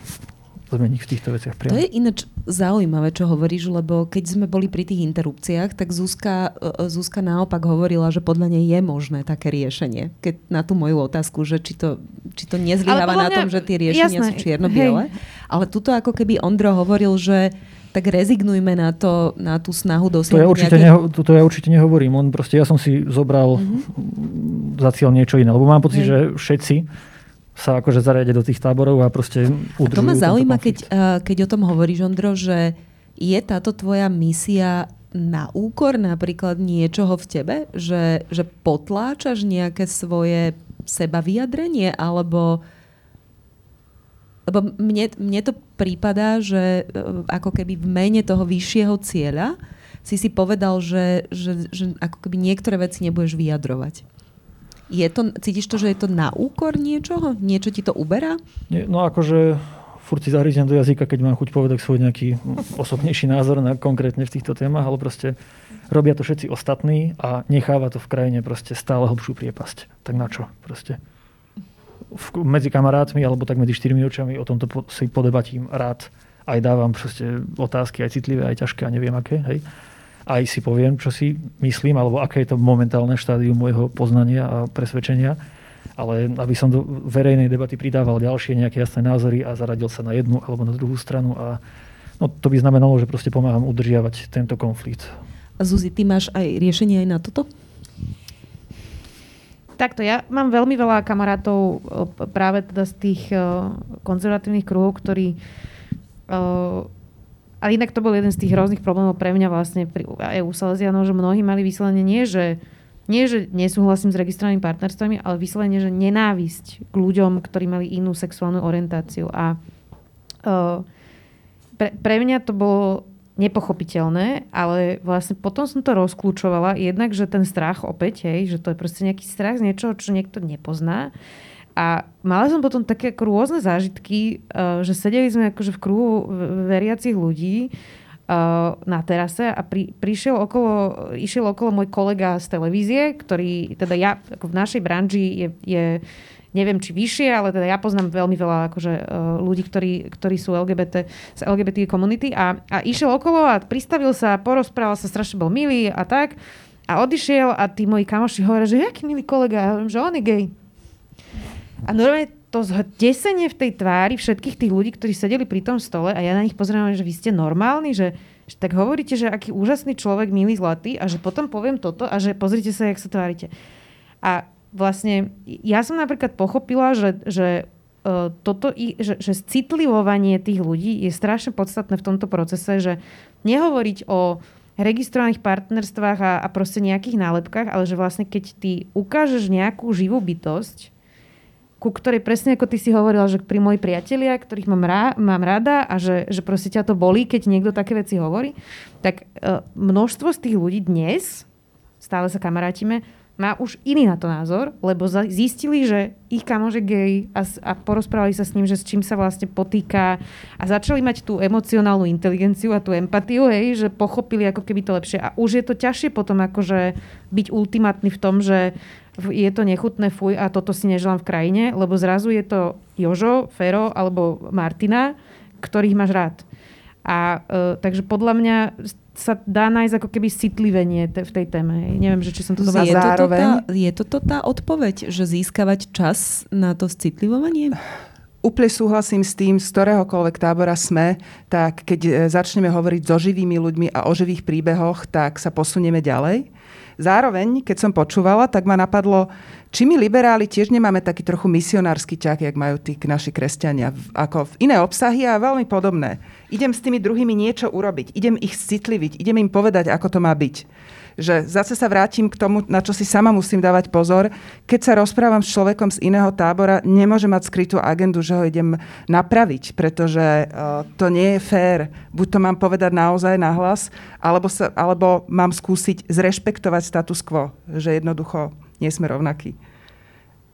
zmeniť v týchto veciach priamo. To je ináč zaujímavé, čo hovoríš, lebo keď sme boli pri tých interrupciách, tak Zuzka, e, Zuzka naopak hovorila, že podľa nej je možné také riešenie. Keď na tú moju otázku, že či to, či to nezlyháva na tom, že tie riešenia jasné, sú čierno-biele. Ale tuto ako keby Ondro hovoril, že tak rezignujme na, to, na tú snahu dosiahnuť. To ja, určite nejaké... neho, to, to ja určite nehovorím. On proste, ja som si zobral mm-hmm. za cieľ niečo iné. Lebo mám pocit, mm. že všetci sa akože zariadia do tých táborov a proste udržujú. A to ma zaujíma, keď, keď o tom hovoríš, Ondro, že je táto tvoja misia na úkor napríklad niečoho v tebe? Že, že potláčaš nejaké svoje seba vyjadrenie? Alebo lebo mne, mne to prípada, že e, ako keby v mene toho vyššieho cieľa si si povedal, že, že, že ako keby niektoré veci nebudeš vyjadrovať. Je to, cítiš to, že je to na úkor niečoho? Niečo ti to uberá? Nie, no akože furt si zahryznem do jazyka, keď mám chuť povedať svoj nejaký osobnejší názor na, konkrétne v týchto témach, ale proste robia to všetci ostatní a necháva to v krajine proste stále hlbšiu priepasť. Tak na čo proste? V, medzi kamarátmi alebo tak medzi štyrmi očami o tomto po, si podebatím rád. Aj dávam proste otázky, aj citlivé, aj ťažké a neviem aké. Hej aj si poviem, čo si myslím, alebo aké je to momentálne štádium môjho poznania a presvedčenia. Ale aby som do verejnej debaty pridával ďalšie nejaké jasné názory a zaradil sa na jednu alebo na druhú stranu a no, to by znamenalo, že proste pomáham udržiavať tento konflikt. Zuzi, ty máš aj riešenie aj na toto? Takto, ja mám veľmi veľa kamarátov práve teda z tých konzervatívnych kruhov, ktorí ale inak to bol jeden z tých hrozných problémov pre mňa vlastne pri EU Salesianov, že mnohí mali vyslovene nie, že nie, že nesúhlasím s registrovanými partnerstvami, ale vyslovene, že nenávisť k ľuďom, ktorí mali inú sexuálnu orientáciu. A uh, pre, pre mňa to bolo nepochopiteľné, ale vlastne potom som to rozklúčovala. Jednak, že ten strach opäť, hej, že to je proste nejaký strach z niečoho, čo niekto nepozná. A mala som potom také ako rôzne zážitky, uh, že sedeli sme akože v kruhu veriacich ľudí uh, na terase a pri, prišiel okolo, išiel okolo môj kolega z televízie, ktorý, teda ja ako v našej branži je, je neviem či vyššie, ale teda ja poznám veľmi veľa akože, uh, ľudí, ktorí, ktorí sú LGBT, z LGBT komunity a, a išiel okolo a pristavil sa, porozprával sa, strašne bol milý a tak. A odišiel a tí moji kamoši hovoria, že jaký milý kolega, ja hovorím, že on je gay. A normálne to zhdesenie v tej tvári všetkých tých ľudí, ktorí sedeli pri tom stole a ja na nich pozerám, že vy ste normálni, že, že tak hovoríte, že aký úžasný človek, milý, zlatý a že potom poviem toto a že pozrite sa, jak sa tvárite. A vlastne ja som napríklad pochopila, že, že uh, toto, že, že citlivovanie tých ľudí je strašne podstatné v tomto procese, že nehovoriť o registrovaných partnerstvách a, a proste nejakých nálepkách, ale že vlastne keď ty ukážeš nejakú živú bytosť, ku ktorej presne ako ty si hovorila, že pri moji priatelia, ktorých mám, rá, mám rada a že, že proste ťa to bolí, keď niekto také veci hovorí, tak e, množstvo z tých ľudí dnes, stále sa kamarátime, má už iný na to názor, lebo zistili, že ich kamož gay a, a porozprávali sa s ním, že s čím sa vlastne potýka a začali mať tú emocionálnu inteligenciu a tú empatiu, hej, že pochopili ako keby to lepšie. A už je to ťažšie potom akože byť ultimátny v tom, že je to nechutné, fuj a toto si neželám v krajine, lebo zrazu je to Jožo, Fero alebo Martina, ktorých máš rád. A uh, takže podľa mňa sa dá nájsť ako keby citlivenie te, v tej téme. Neviem, že či som to je zároveň... Toto tá, je toto tá odpoveď, že získavať čas na to citlivovanie? Úplne súhlasím s tým, z ktoréhokoľvek tábora sme, tak keď e, začneme hovoriť so živými ľuďmi a o živých príbehoch, tak sa posunieme ďalej. Zároveň, keď som počúvala, tak ma napadlo, či my liberáli tiež nemáme taký trochu misionársky ťah, jak majú tí naši kresťania, ako v iné obsahy a veľmi podobné. Idem s tými druhými niečo urobiť, idem ich citliviť, idem im povedať, ako to má byť že zase sa vrátim k tomu, na čo si sama musím dávať pozor. Keď sa rozprávam s človekom z iného tábora, nemôžem mať skrytú agendu, že ho idem napraviť, pretože uh, to nie je fér. Buď to mám povedať naozaj nahlas, alebo, sa, alebo mám skúsiť zrešpektovať status quo, že jednoducho nie sme rovnakí.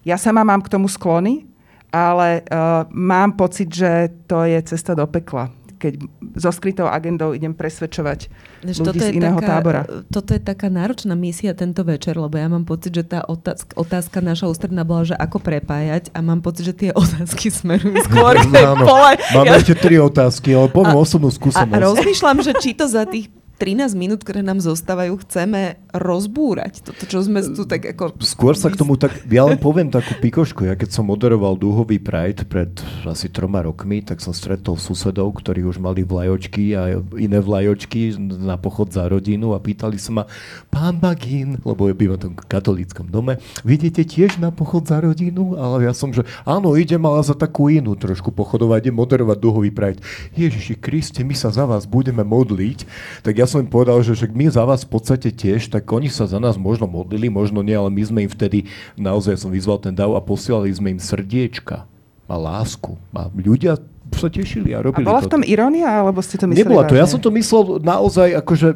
Ja sama mám k tomu sklony, ale uh, mám pocit, že to je cesta do pekla keď so skrytou agendou idem presvedčovať Než ľudí z iného taká, tábora. Toto je taká náročná misia tento večer, lebo ja mám pocit, že tá otázka, otázka naša ústredná bola, že ako prepájať a mám pocit, že tie otázky smerujú skôr k tej pole. Máme ja... ešte tri otázky, ale poviem osobnú skúsenosť. A, a rozmýšľam, že či to za tých 13 minút, ktoré nám zostávajú, chceme rozbúrať. Toto, čo sme tu tak ako... Skôr sa k tomu tak... Ja len poviem takú pikošku. Ja keď som moderoval dúhový Pride pred asi troma rokmi, tak som stretol susedov, ktorí už mali vlajočky a iné vlajočky na pochod za rodinu a pýtali sa ma, pán Bagín, lebo ja bývam v tom katolíckom dome, vidíte tiež na pochod za rodinu? Ale ja som, že áno, idem ale za takú inú trošku pochodovať, idem moderovať dúhový Pride. Ježiši Kriste, my sa za vás budeme modliť. Tak ja som im povedal, že však my za vás v podstate tiež, tak oni sa za nás možno modlili, možno nie, ale my sme im vtedy, naozaj som vyzval ten dav a posielali sme im srdiečka a lásku. A ľudia sa tešili a robili A bola to. v tom irónia, alebo ste to mysleli Nebola to, vážne? ja som to myslel naozaj akože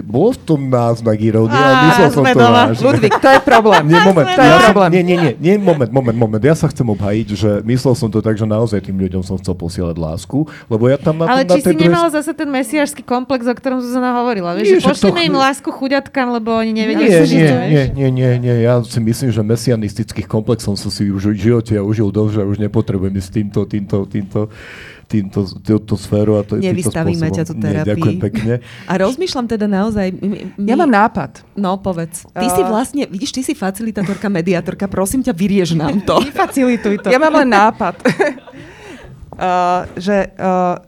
bol v tom náznak irónie, ale myslel som to vážne. Ludvík, to je problém. Nie, moment, To je ja som, problém. nie, nie, nie, nie, moment, moment, moment. Ja sa chcem obhajiť, že myslel som to tak, že naozaj tým ľuďom som chcel posielať lásku, lebo ja tam na, Ale tom, na či tej si druhej... nemala zase ten mesiářský komplex, o ktorom Zuzana hovorila. Vieš, Nie, že však to- pošlime im lásku chuďatkám, lebo oni nevedia, Nie, nie, nie, nie, nie, nie, ja si myslím, že mesianistických komplexom som si už v živote ja užil dosť, že už nepotrebujem ísť týmto, týmto, týmto, týmto, týmto sféru a to, týmto Nevystavíme ťa tu Nie, terapii. ďakujem pekne. A rozmýšľam teda naozaj... My, my, Ja mám nápad. No, povedz. Ty si A- vlastne, vidíš, ty si facilitátorka, mediátorka, prosím ťa, vyriež nám to. Vyfacilituj to. Ja mám len nápad. uh, že uh,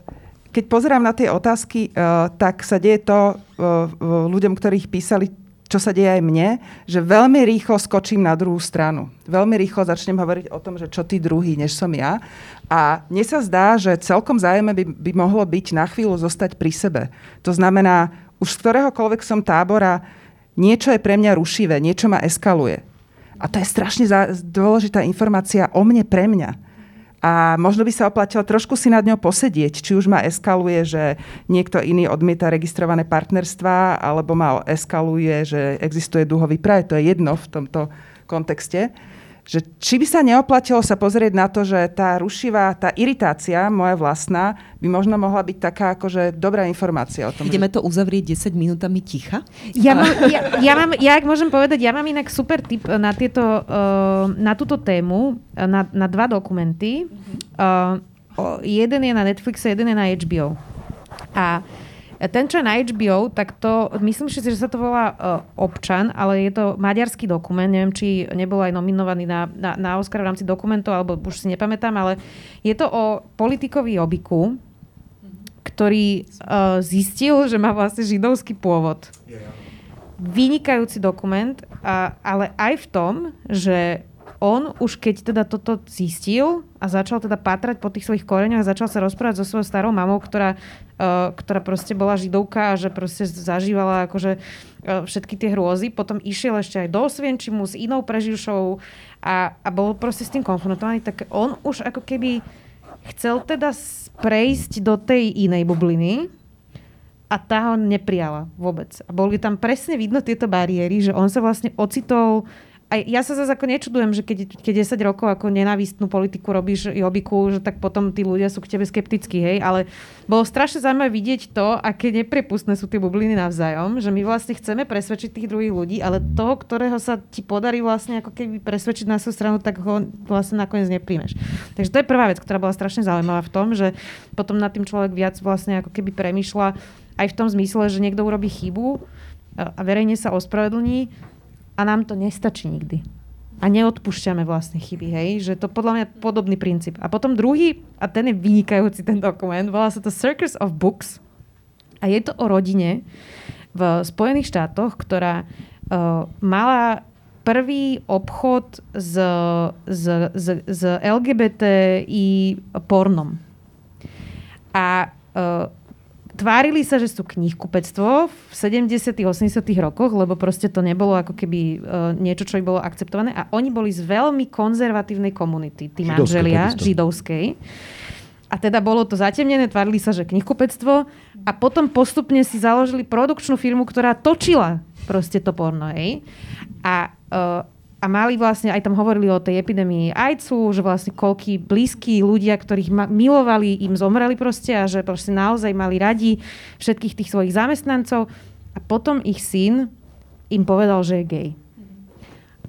keď pozerám na tie otázky, uh, tak sa deje to uh, uh, ľuďom, ktorých písali, čo sa deje aj mne, že veľmi rýchlo skočím na druhú stranu. Veľmi rýchlo začnem hovoriť o tom, že čo tí druhý, než som ja. A mne sa zdá, že celkom zájemné by, by mohlo byť na chvíľu zostať pri sebe. To znamená, už z ktoréhokoľvek som tábora, niečo je pre mňa rušivé, niečo ma eskaluje. A to je strašne dôležitá informácia o mne pre mňa. A možno by sa oplatilo trošku si nad ňou posedieť, či už ma eskaluje, že niekto iný odmieta registrované partnerstva, alebo ma eskaluje, že existuje duhový praj. To je jedno v tomto kontexte. Že či by sa neoplatilo sa pozrieť na to, že tá rušivá, tá iritácia, moja vlastná, by možno mohla byť taká akože dobrá informácia o tom. Ideme to uzavrieť 10 minútami ticha? Ja, mám, ja, ja, mám, ja, ak môžem povedať, ja mám inak super tip na, tieto, uh, na túto tému, uh, na, na dva dokumenty. Uh, o, jeden je na Netflixe, jeden je na HBO. A ten, čo je na HBO, tak to, myslím si, že sa to volá uh, Občan, ale je to maďarský dokument, neviem, či nebol aj nominovaný na, na, na Oscar v rámci dokumentov, alebo už si nepamätám, ale je to o politikovi Obiku, ktorý uh, zistil, že má vlastne židovský pôvod. Vynikajúci dokument, a, ale aj v tom, že on už keď teda toto zistil a začal teda pátrať po tých svojich koreňoch a začal sa rozprávať so svojou starou mamou, ktorá, uh, ktorá proste bola židovka a že proste zažívala akože uh, všetky tie hrôzy. Potom išiel ešte aj do Osvienčimu s inou preživšou a, a bol proste s tým konfrontovaný. Tak on už ako keby chcel teda prejsť do tej inej bubliny a tá ho neprijala vôbec. A boli tam presne vidno tieto bariéry, že on sa vlastne ocitol a ja sa zase ako nečudujem, že keď, keď 10 rokov ako nenávistnú politiku robíš jobiku, že tak potom tí ľudia sú k tebe skeptickí, hej, ale bolo strašne zaujímavé vidieť to, aké neprepustné sú tie bubliny navzájom, že my vlastne chceme presvedčiť tých druhých ľudí, ale toho, ktorého sa ti podarí vlastne ako keby presvedčiť na svoju stranu, tak ho vlastne nakoniec nepríjmeš. Takže to je prvá vec, ktorá bola strašne zaujímavá v tom, že potom nad tým človek viac vlastne ako keby premyšľa aj v tom zmysle, že niekto urobí chybu a verejne sa ospravedlní a nám to nestačí nikdy. A neodpúšťame vlastne chyby, hej? Že to podľa mňa podobný princíp. A potom druhý, a ten je vynikajúci ten dokument, volá sa to Circus of Books. A je to o rodine v Spojených štátoch, ktorá uh, mala prvý obchod s, s, s, s LGBTI pornom. A uh, tvárili sa, že sú knihkupectvo v 70 80 rokoch, lebo proste to nebolo ako keby uh, niečo, čo by bolo akceptované. A oni boli z veľmi konzervatívnej komunity, tí manželia židovskej. A teda bolo to zatemnené, tvárili sa, že knihkupectvo. A potom postupne si založili produkčnú firmu, ktorá točila proste to porno. Hej. A uh, a mali vlastne, aj tam hovorili o tej epidémii ajcu, že vlastne koľkí blízki ľudia, ktorých ma- milovali, im zomreli proste a že proste naozaj mali radi všetkých tých svojich zamestnancov. A potom ich syn im povedal, že je gay.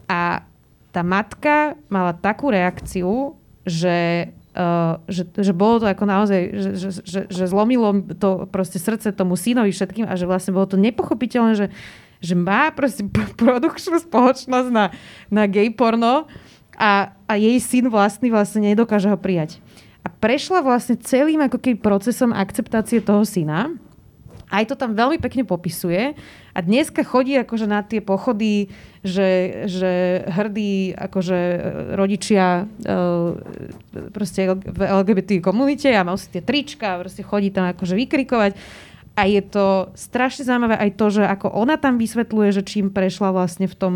A tá matka mala takú reakciu, že, uh, že, že bolo to ako naozaj, že, že, že, že zlomilo to proste srdce tomu synovi všetkým a že vlastne bolo to nepochopiteľné, že že má proste produkčnú spoločnosť na, na gay porno a, a jej syn vlastný vlastne nedokáže ho prijať. A prešla vlastne celým ako keby procesom akceptácie toho syna. Aj to tam veľmi pekne popisuje. A dneska chodí akože na tie pochody, že, že hrdí akože rodičia e, proste v LGBT komunite a mal si tie trička a proste chodí tam akože vykrikovať. A je to strašne zaujímavé aj to, že ako ona tam vysvetľuje, že čím prešla vlastne v tom,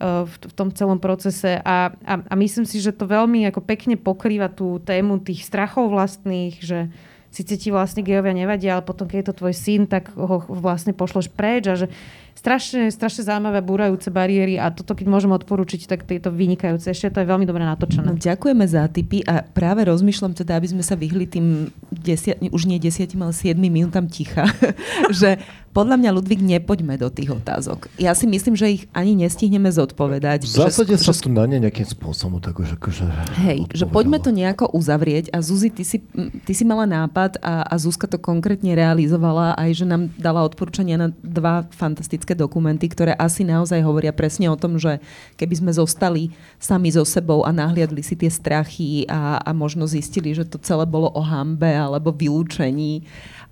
uh, v, tom celom procese. A, a, a myslím si, že to veľmi ako pekne pokrýva tú tému tých strachov vlastných, že síce ti vlastne gejovia nevadia, ale potom, keď je to tvoj syn, tak ho vlastne pošloš preč a že strašne, strašne zaujímavé, búrajúce bariéry a toto, keď môžem odporučiť, tak je to vynikajúce. Ešte to je veľmi dobre natočené. No, ďakujeme za tipy a práve rozmýšľam teda, aby sme sa vyhli tým desia, už nie desiatim, ale siedmým minútam ticha, že podľa mňa, Ludvík, nepoďme do tých otázok. Ja si myslím, že ich ani nestihneme zodpovedať. V zásade že, sa že, tu na ne nejakým spôsobom tak už akože Hej, že poďme to nejako uzavrieť a Zuzi, ty si, ty si mala nápad a, a Zuzka to konkrétne realizovala aj, že nám dala odporúčania na dva fantastické dokumenty, ktoré asi naozaj hovoria presne o tom, že keby sme zostali sami so sebou a nahliadli si tie strachy a, a možno zistili, že to celé bolo o hambe alebo vylúčení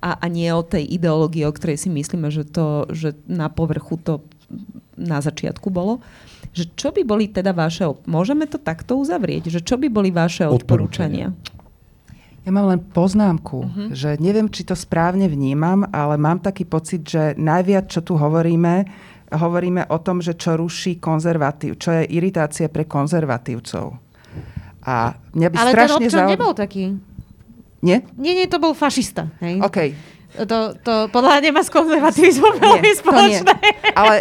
a, a nie o tej ideológii, o ktorej si myslíme, že, to, že na povrchu to na začiatku bolo. Že čo by boli teda vaše, môžeme to takto uzavrieť, že čo by boli vaše odporúčania? Ja mám len poznámku, uh-huh. že neviem, či to správne vnímam, ale mám taký pocit, že najviac, čo tu hovoríme, hovoríme o tom, že čo ruší konzervatív, čo je iritácia pre konzervatívcov. A mňa by ale strašne ten občan zau... nebol taký. Nie? Nie, nie, to bol fašista. Hej? OK. To, to podľa nemá s konzervativizmom veľmi spoločné. Ale,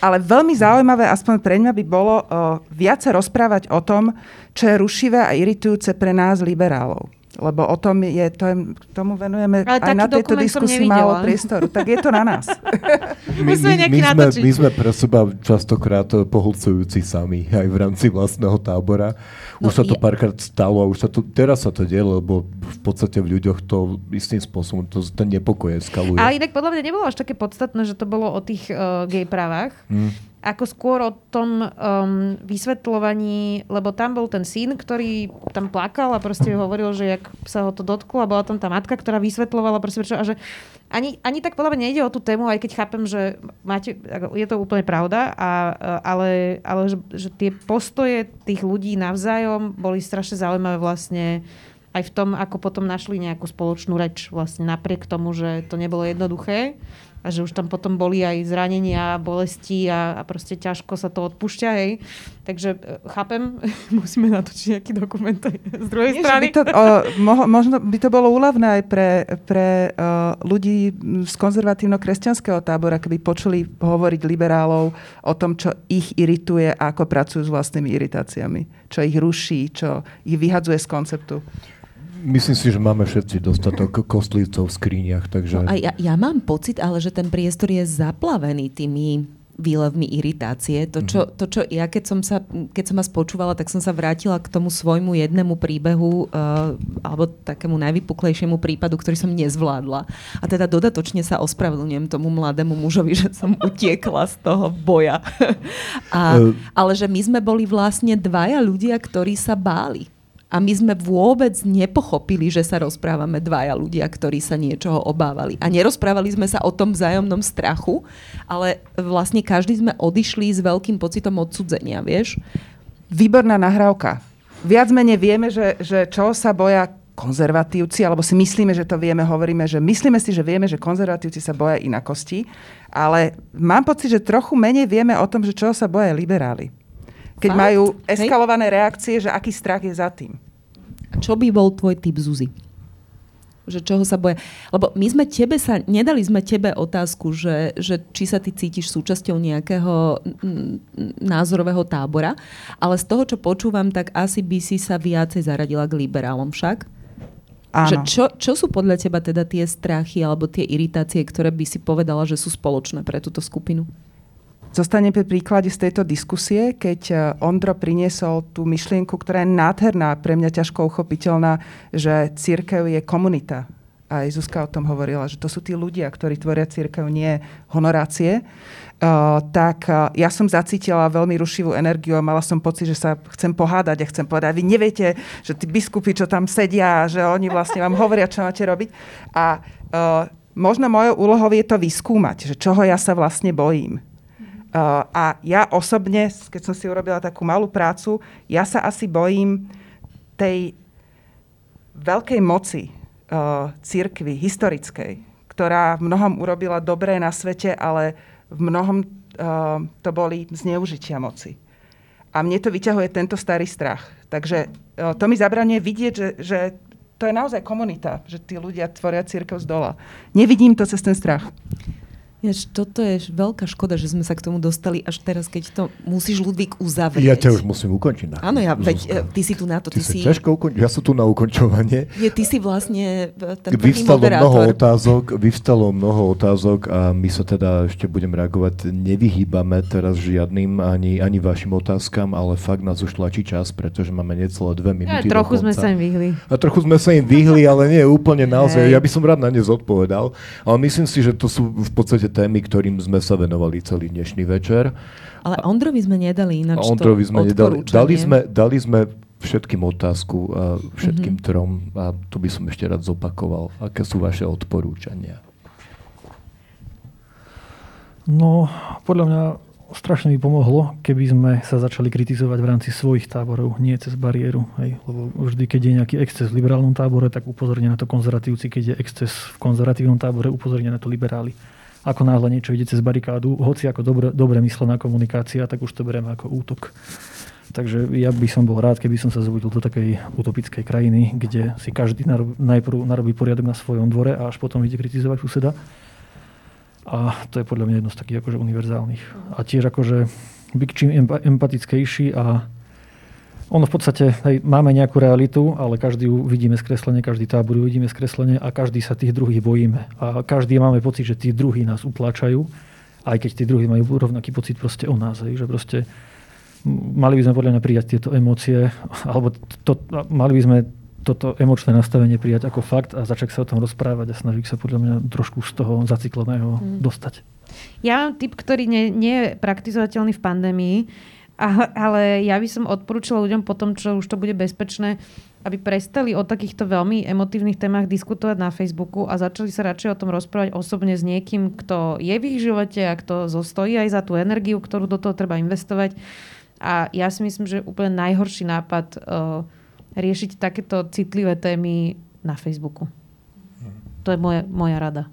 ale veľmi zaujímavé, aspoň pre mňa by bolo uh, viac rozprávať o tom, čo je rušivé a iritujúce pre nás liberálov lebo o tom je, to je, tomu venujeme Ale aj na tejto diskusii málo priestoru. Tak je to na nás. my, my, my, sme, my sme pre seba častokrát pohľcujúci sami, aj v rámci vlastného tábora. Už no, sa to je... párkrát stalo a už sa to, teraz sa to deje, lebo v podstate v ľuďoch to istým spôsobom to, ten nepokoj eskaluje. Ale inak podľa mňa nebolo až také podstatné, že to bolo o tých uh, gay právach. Hmm ako skôr o tom um, vysvetľovaní, lebo tam bol ten syn, ktorý tam plakal a proste hovoril, že jak sa ho to dotklo a bola tam tá matka, ktorá vysvetľovala proste prečo a že ani, ani tak podľa mňa nejde o tú tému, aj keď chápem, že máte, je to úplne pravda, a, ale, ale že, že tie postoje tých ľudí navzájom boli strašne zaujímavé vlastne aj v tom, ako potom našli nejakú spoločnú reč vlastne napriek tomu, že to nebolo jednoduché a že už tam potom boli aj zranenia, bolesti a, a proste ťažko sa to odpúšťa, hej. Takže e, chápem, musíme natočiť nejaký dokument aj z druhej Nie, strany. By to, o, mo, možno by to bolo úľavné aj pre, pre o, ľudí z konzervatívno-kresťanského tábora, keby počuli hovoriť liberálov o tom, čo ich irituje a ako pracujú s vlastnými iritáciami. Čo ich ruší, čo ich vyhadzuje z konceptu. Myslím si, že máme všetci dostatok kostlivcov v skriniach, takže... No a ja, ja mám pocit, ale že ten priestor je zaplavený tými výlevmi iritácie. To, čo, to, čo ja keď som, sa, keď som vás počúvala, tak som sa vrátila k tomu svojmu jednému príbehu uh, alebo takému najvypuklejšiemu prípadu, ktorý som nezvládla. A teda dodatočne sa ospravedlňujem tomu mladému mužovi, že som utiekla z toho boja. A, ale že my sme boli vlastne dvaja ľudia, ktorí sa báli. A my sme vôbec nepochopili, že sa rozprávame dvaja ľudia, ktorí sa niečoho obávali. A nerozprávali sme sa o tom vzájomnom strachu, ale vlastne každý sme odišli s veľkým pocitom odsudzenia, vieš? Výborná nahrávka. Viac menej vieme, že, že čo sa boja konzervatívci, alebo si myslíme, že to vieme, hovoríme, že myslíme si, že vieme, že konzervatívci sa boja inakosti, ale mám pocit, že trochu menej vieme o tom, že čo sa boja liberáli. Keď Fakt? majú eskalované Hej. reakcie, že aký strach je za tým. Čo by bol tvoj typ Zuzi? Že čoho sa boja? Lebo my sme tebe sa, nedali sme tebe otázku, že, že či sa ty cítiš súčasťou nejakého názorového tábora, ale z toho, čo počúvam, tak asi by si sa viacej zaradila k liberálom však? Áno. Že čo, čo sú podľa teba teda tie strachy alebo tie iritácie, ktoré by si povedala, že sú spoločné pre túto skupinu? Zostane pri príklade z tejto diskusie, keď e, Ondro priniesol tú myšlienku, ktorá je nádherná, pre mňa ťažko uchopiteľná, že církev je komunita. Aj Zuzka o tom hovorila, že to sú tí ľudia, ktorí tvoria církev, nie honorácie. Uh, tak uh, ja som zacítila veľmi rušivú energiu a mala som pocit, že sa chcem pohádať a chcem povedať, vy neviete, že tí biskupy, čo tam sedia, že oni vlastne vám hovoria, čo máte robiť. A uh, možno mojou úlohou je to vyskúmať, že čoho ja sa vlastne bojím a ja osobne, keď som si urobila takú malú prácu, ja sa asi bojím tej veľkej moci uh, církvy, historickej, ktorá v mnohom urobila dobré na svete, ale v mnohom uh, to boli zneužitia moci. A mne to vyťahuje tento starý strach. Takže uh, to mi zabranie vidieť, že, že to je naozaj komunita, že tí ľudia tvoria církev z dola. Nevidím to cez ten strach. Jež, toto je veľká škoda, že sme sa k tomu dostali až teraz, keď to musíš Ludvík uzavrieť. Ja ťa už musím ukončiť. Áno, ja, veď, ty si tu na to. Ty, ty si ťažko ukončiť, ja som tu na ukončovanie. Je, ty si vlastne e, ten vyvstalo moderátor. mnoho otázok, vyvstalo mnoho otázok a my sa teda ešte budem reagovať. Nevyhýbame teraz žiadnym ani, ani vašim otázkam, ale fakt nás už tlačí čas, pretože máme necelé dve minúty. Ja, trochu sme sa im vyhli. A trochu sme sa im vyhli, ale nie úplne naozaj. Ja by som rád na ne zodpovedal. Ale myslím si, že to sú v podstate témy, ktorým sme sa venovali celý dnešný večer. Ale Ondrovi sme nedali ináč Ondrovi sme nedali. Dali sme, dali sme všetkým otázku a všetkým mm-hmm. trom a tu by som ešte rád zopakoval. Aké sú vaše odporúčania? No, podľa mňa strašne by pomohlo, keby sme sa začali kritizovať v rámci svojich táborov, nie cez bariéru. Hej. Lebo vždy, keď je nejaký exces v liberálnom tábore, tak upozornia na to konzervatívci. Keď je exces v konzervatívnom tábore, upozornia na to liberáli ako náhle niečo ide cez barikádu, hoci ako dobre, dobre myslená komunikácia, tak už to bereme ako útok. Takže ja by som bol rád, keby som sa zobudil do takej utopickej krajiny, kde si každý najprv narobí poriadok na svojom dvore a až potom ide kritizovať suseda. A to je podľa mňa jedno z takých akože univerzálnych. A tiež akože byť čím empatickejší a ono v podstate, hej, máme nejakú realitu, ale každý ju vidíme skreslenie, každý tábor ju vidíme skreslenie a každý sa tých druhých bojíme. A každý máme pocit, že tí druhí nás utláčajú, aj keď tí druhí majú rovnaký pocit proste o nás. Hej, že proste mali by sme podľa mňa prijať tieto emócie, alebo to, mali by sme toto emočné nastavenie prijať ako fakt a začať sa o tom rozprávať a snažiť sa podľa mňa trošku z toho zacikleného hmm. dostať. Ja mám typ, ktorý nie, nie je praktizovateľný v pandémii, ale, ale ja by som odporúčala ľuďom po tom, čo už to bude bezpečné, aby prestali o takýchto veľmi emotívnych témach diskutovať na Facebooku a začali sa radšej o tom rozprávať osobne s niekým, kto je v ich živote a kto zostojí aj za tú energiu, ktorú do toho treba investovať. A ja si myslím, že úplne najhorší nápad uh, riešiť takéto citlivé témy na Facebooku. To je moje, moja rada.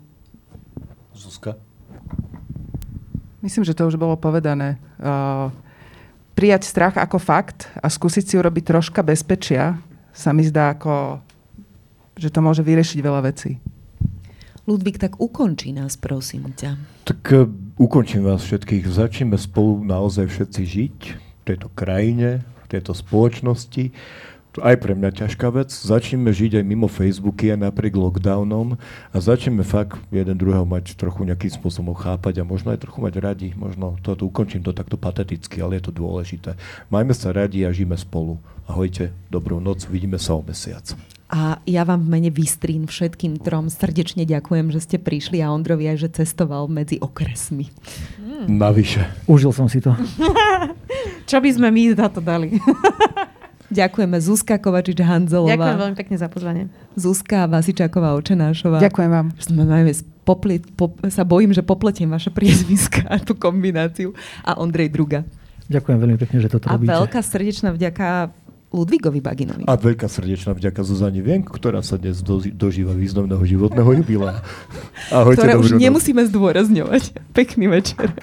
Zuzka? Myslím, že to už bolo povedané. Uh, prijať strach ako fakt a skúsiť si urobiť troška bezpečia sa mi zdá ako, že to môže vyriešiť veľa vecí. Ludvík, tak ukončí nás, prosím ťa. Tak uh, ukončím vás všetkých. Začneme spolu naozaj všetci žiť v tejto krajine, v tejto spoločnosti aj pre mňa ťažká vec. Začneme žiť aj mimo Facebooky aj napriek lockdownom a začneme fakt jeden druhého mať trochu nejakým spôsobom chápať a možno aj trochu mať radi. Možno to, to ukončím to takto pateticky, ale je to dôležité. Majme sa radi a žijeme spolu. Ahojte, dobrú noc, vidíme sa o mesiac. A ja vám v mene Vystrín všetkým trom srdečne ďakujem, že ste prišli a Ondrovi aj, že cestoval medzi okresmi. Mm. Navyše. Užil som si to. Čo by sme my za to dali? Ďakujeme Zuzka Kovačič-Hanzelová. Ďakujem veľmi pekne za pozvanie. Zuzka Vasičáková Očenášová. Ďakujem vám. Sme najmä popli, pop, sa bojím, že popletím vaše priezviska a tú kombináciu. A Ondrej Druga. Ďakujem veľmi pekne, že toto a robíte. A veľká srdečná vďaka Ludvíkovi Baginovi. A veľká srdečná vďaka Zuzani Vienk, ktorá sa dnes do, dožíva významného životného jubilea. Ahojte, Ktoré už noc. nemusíme zdôrazňovať. Pekný večer.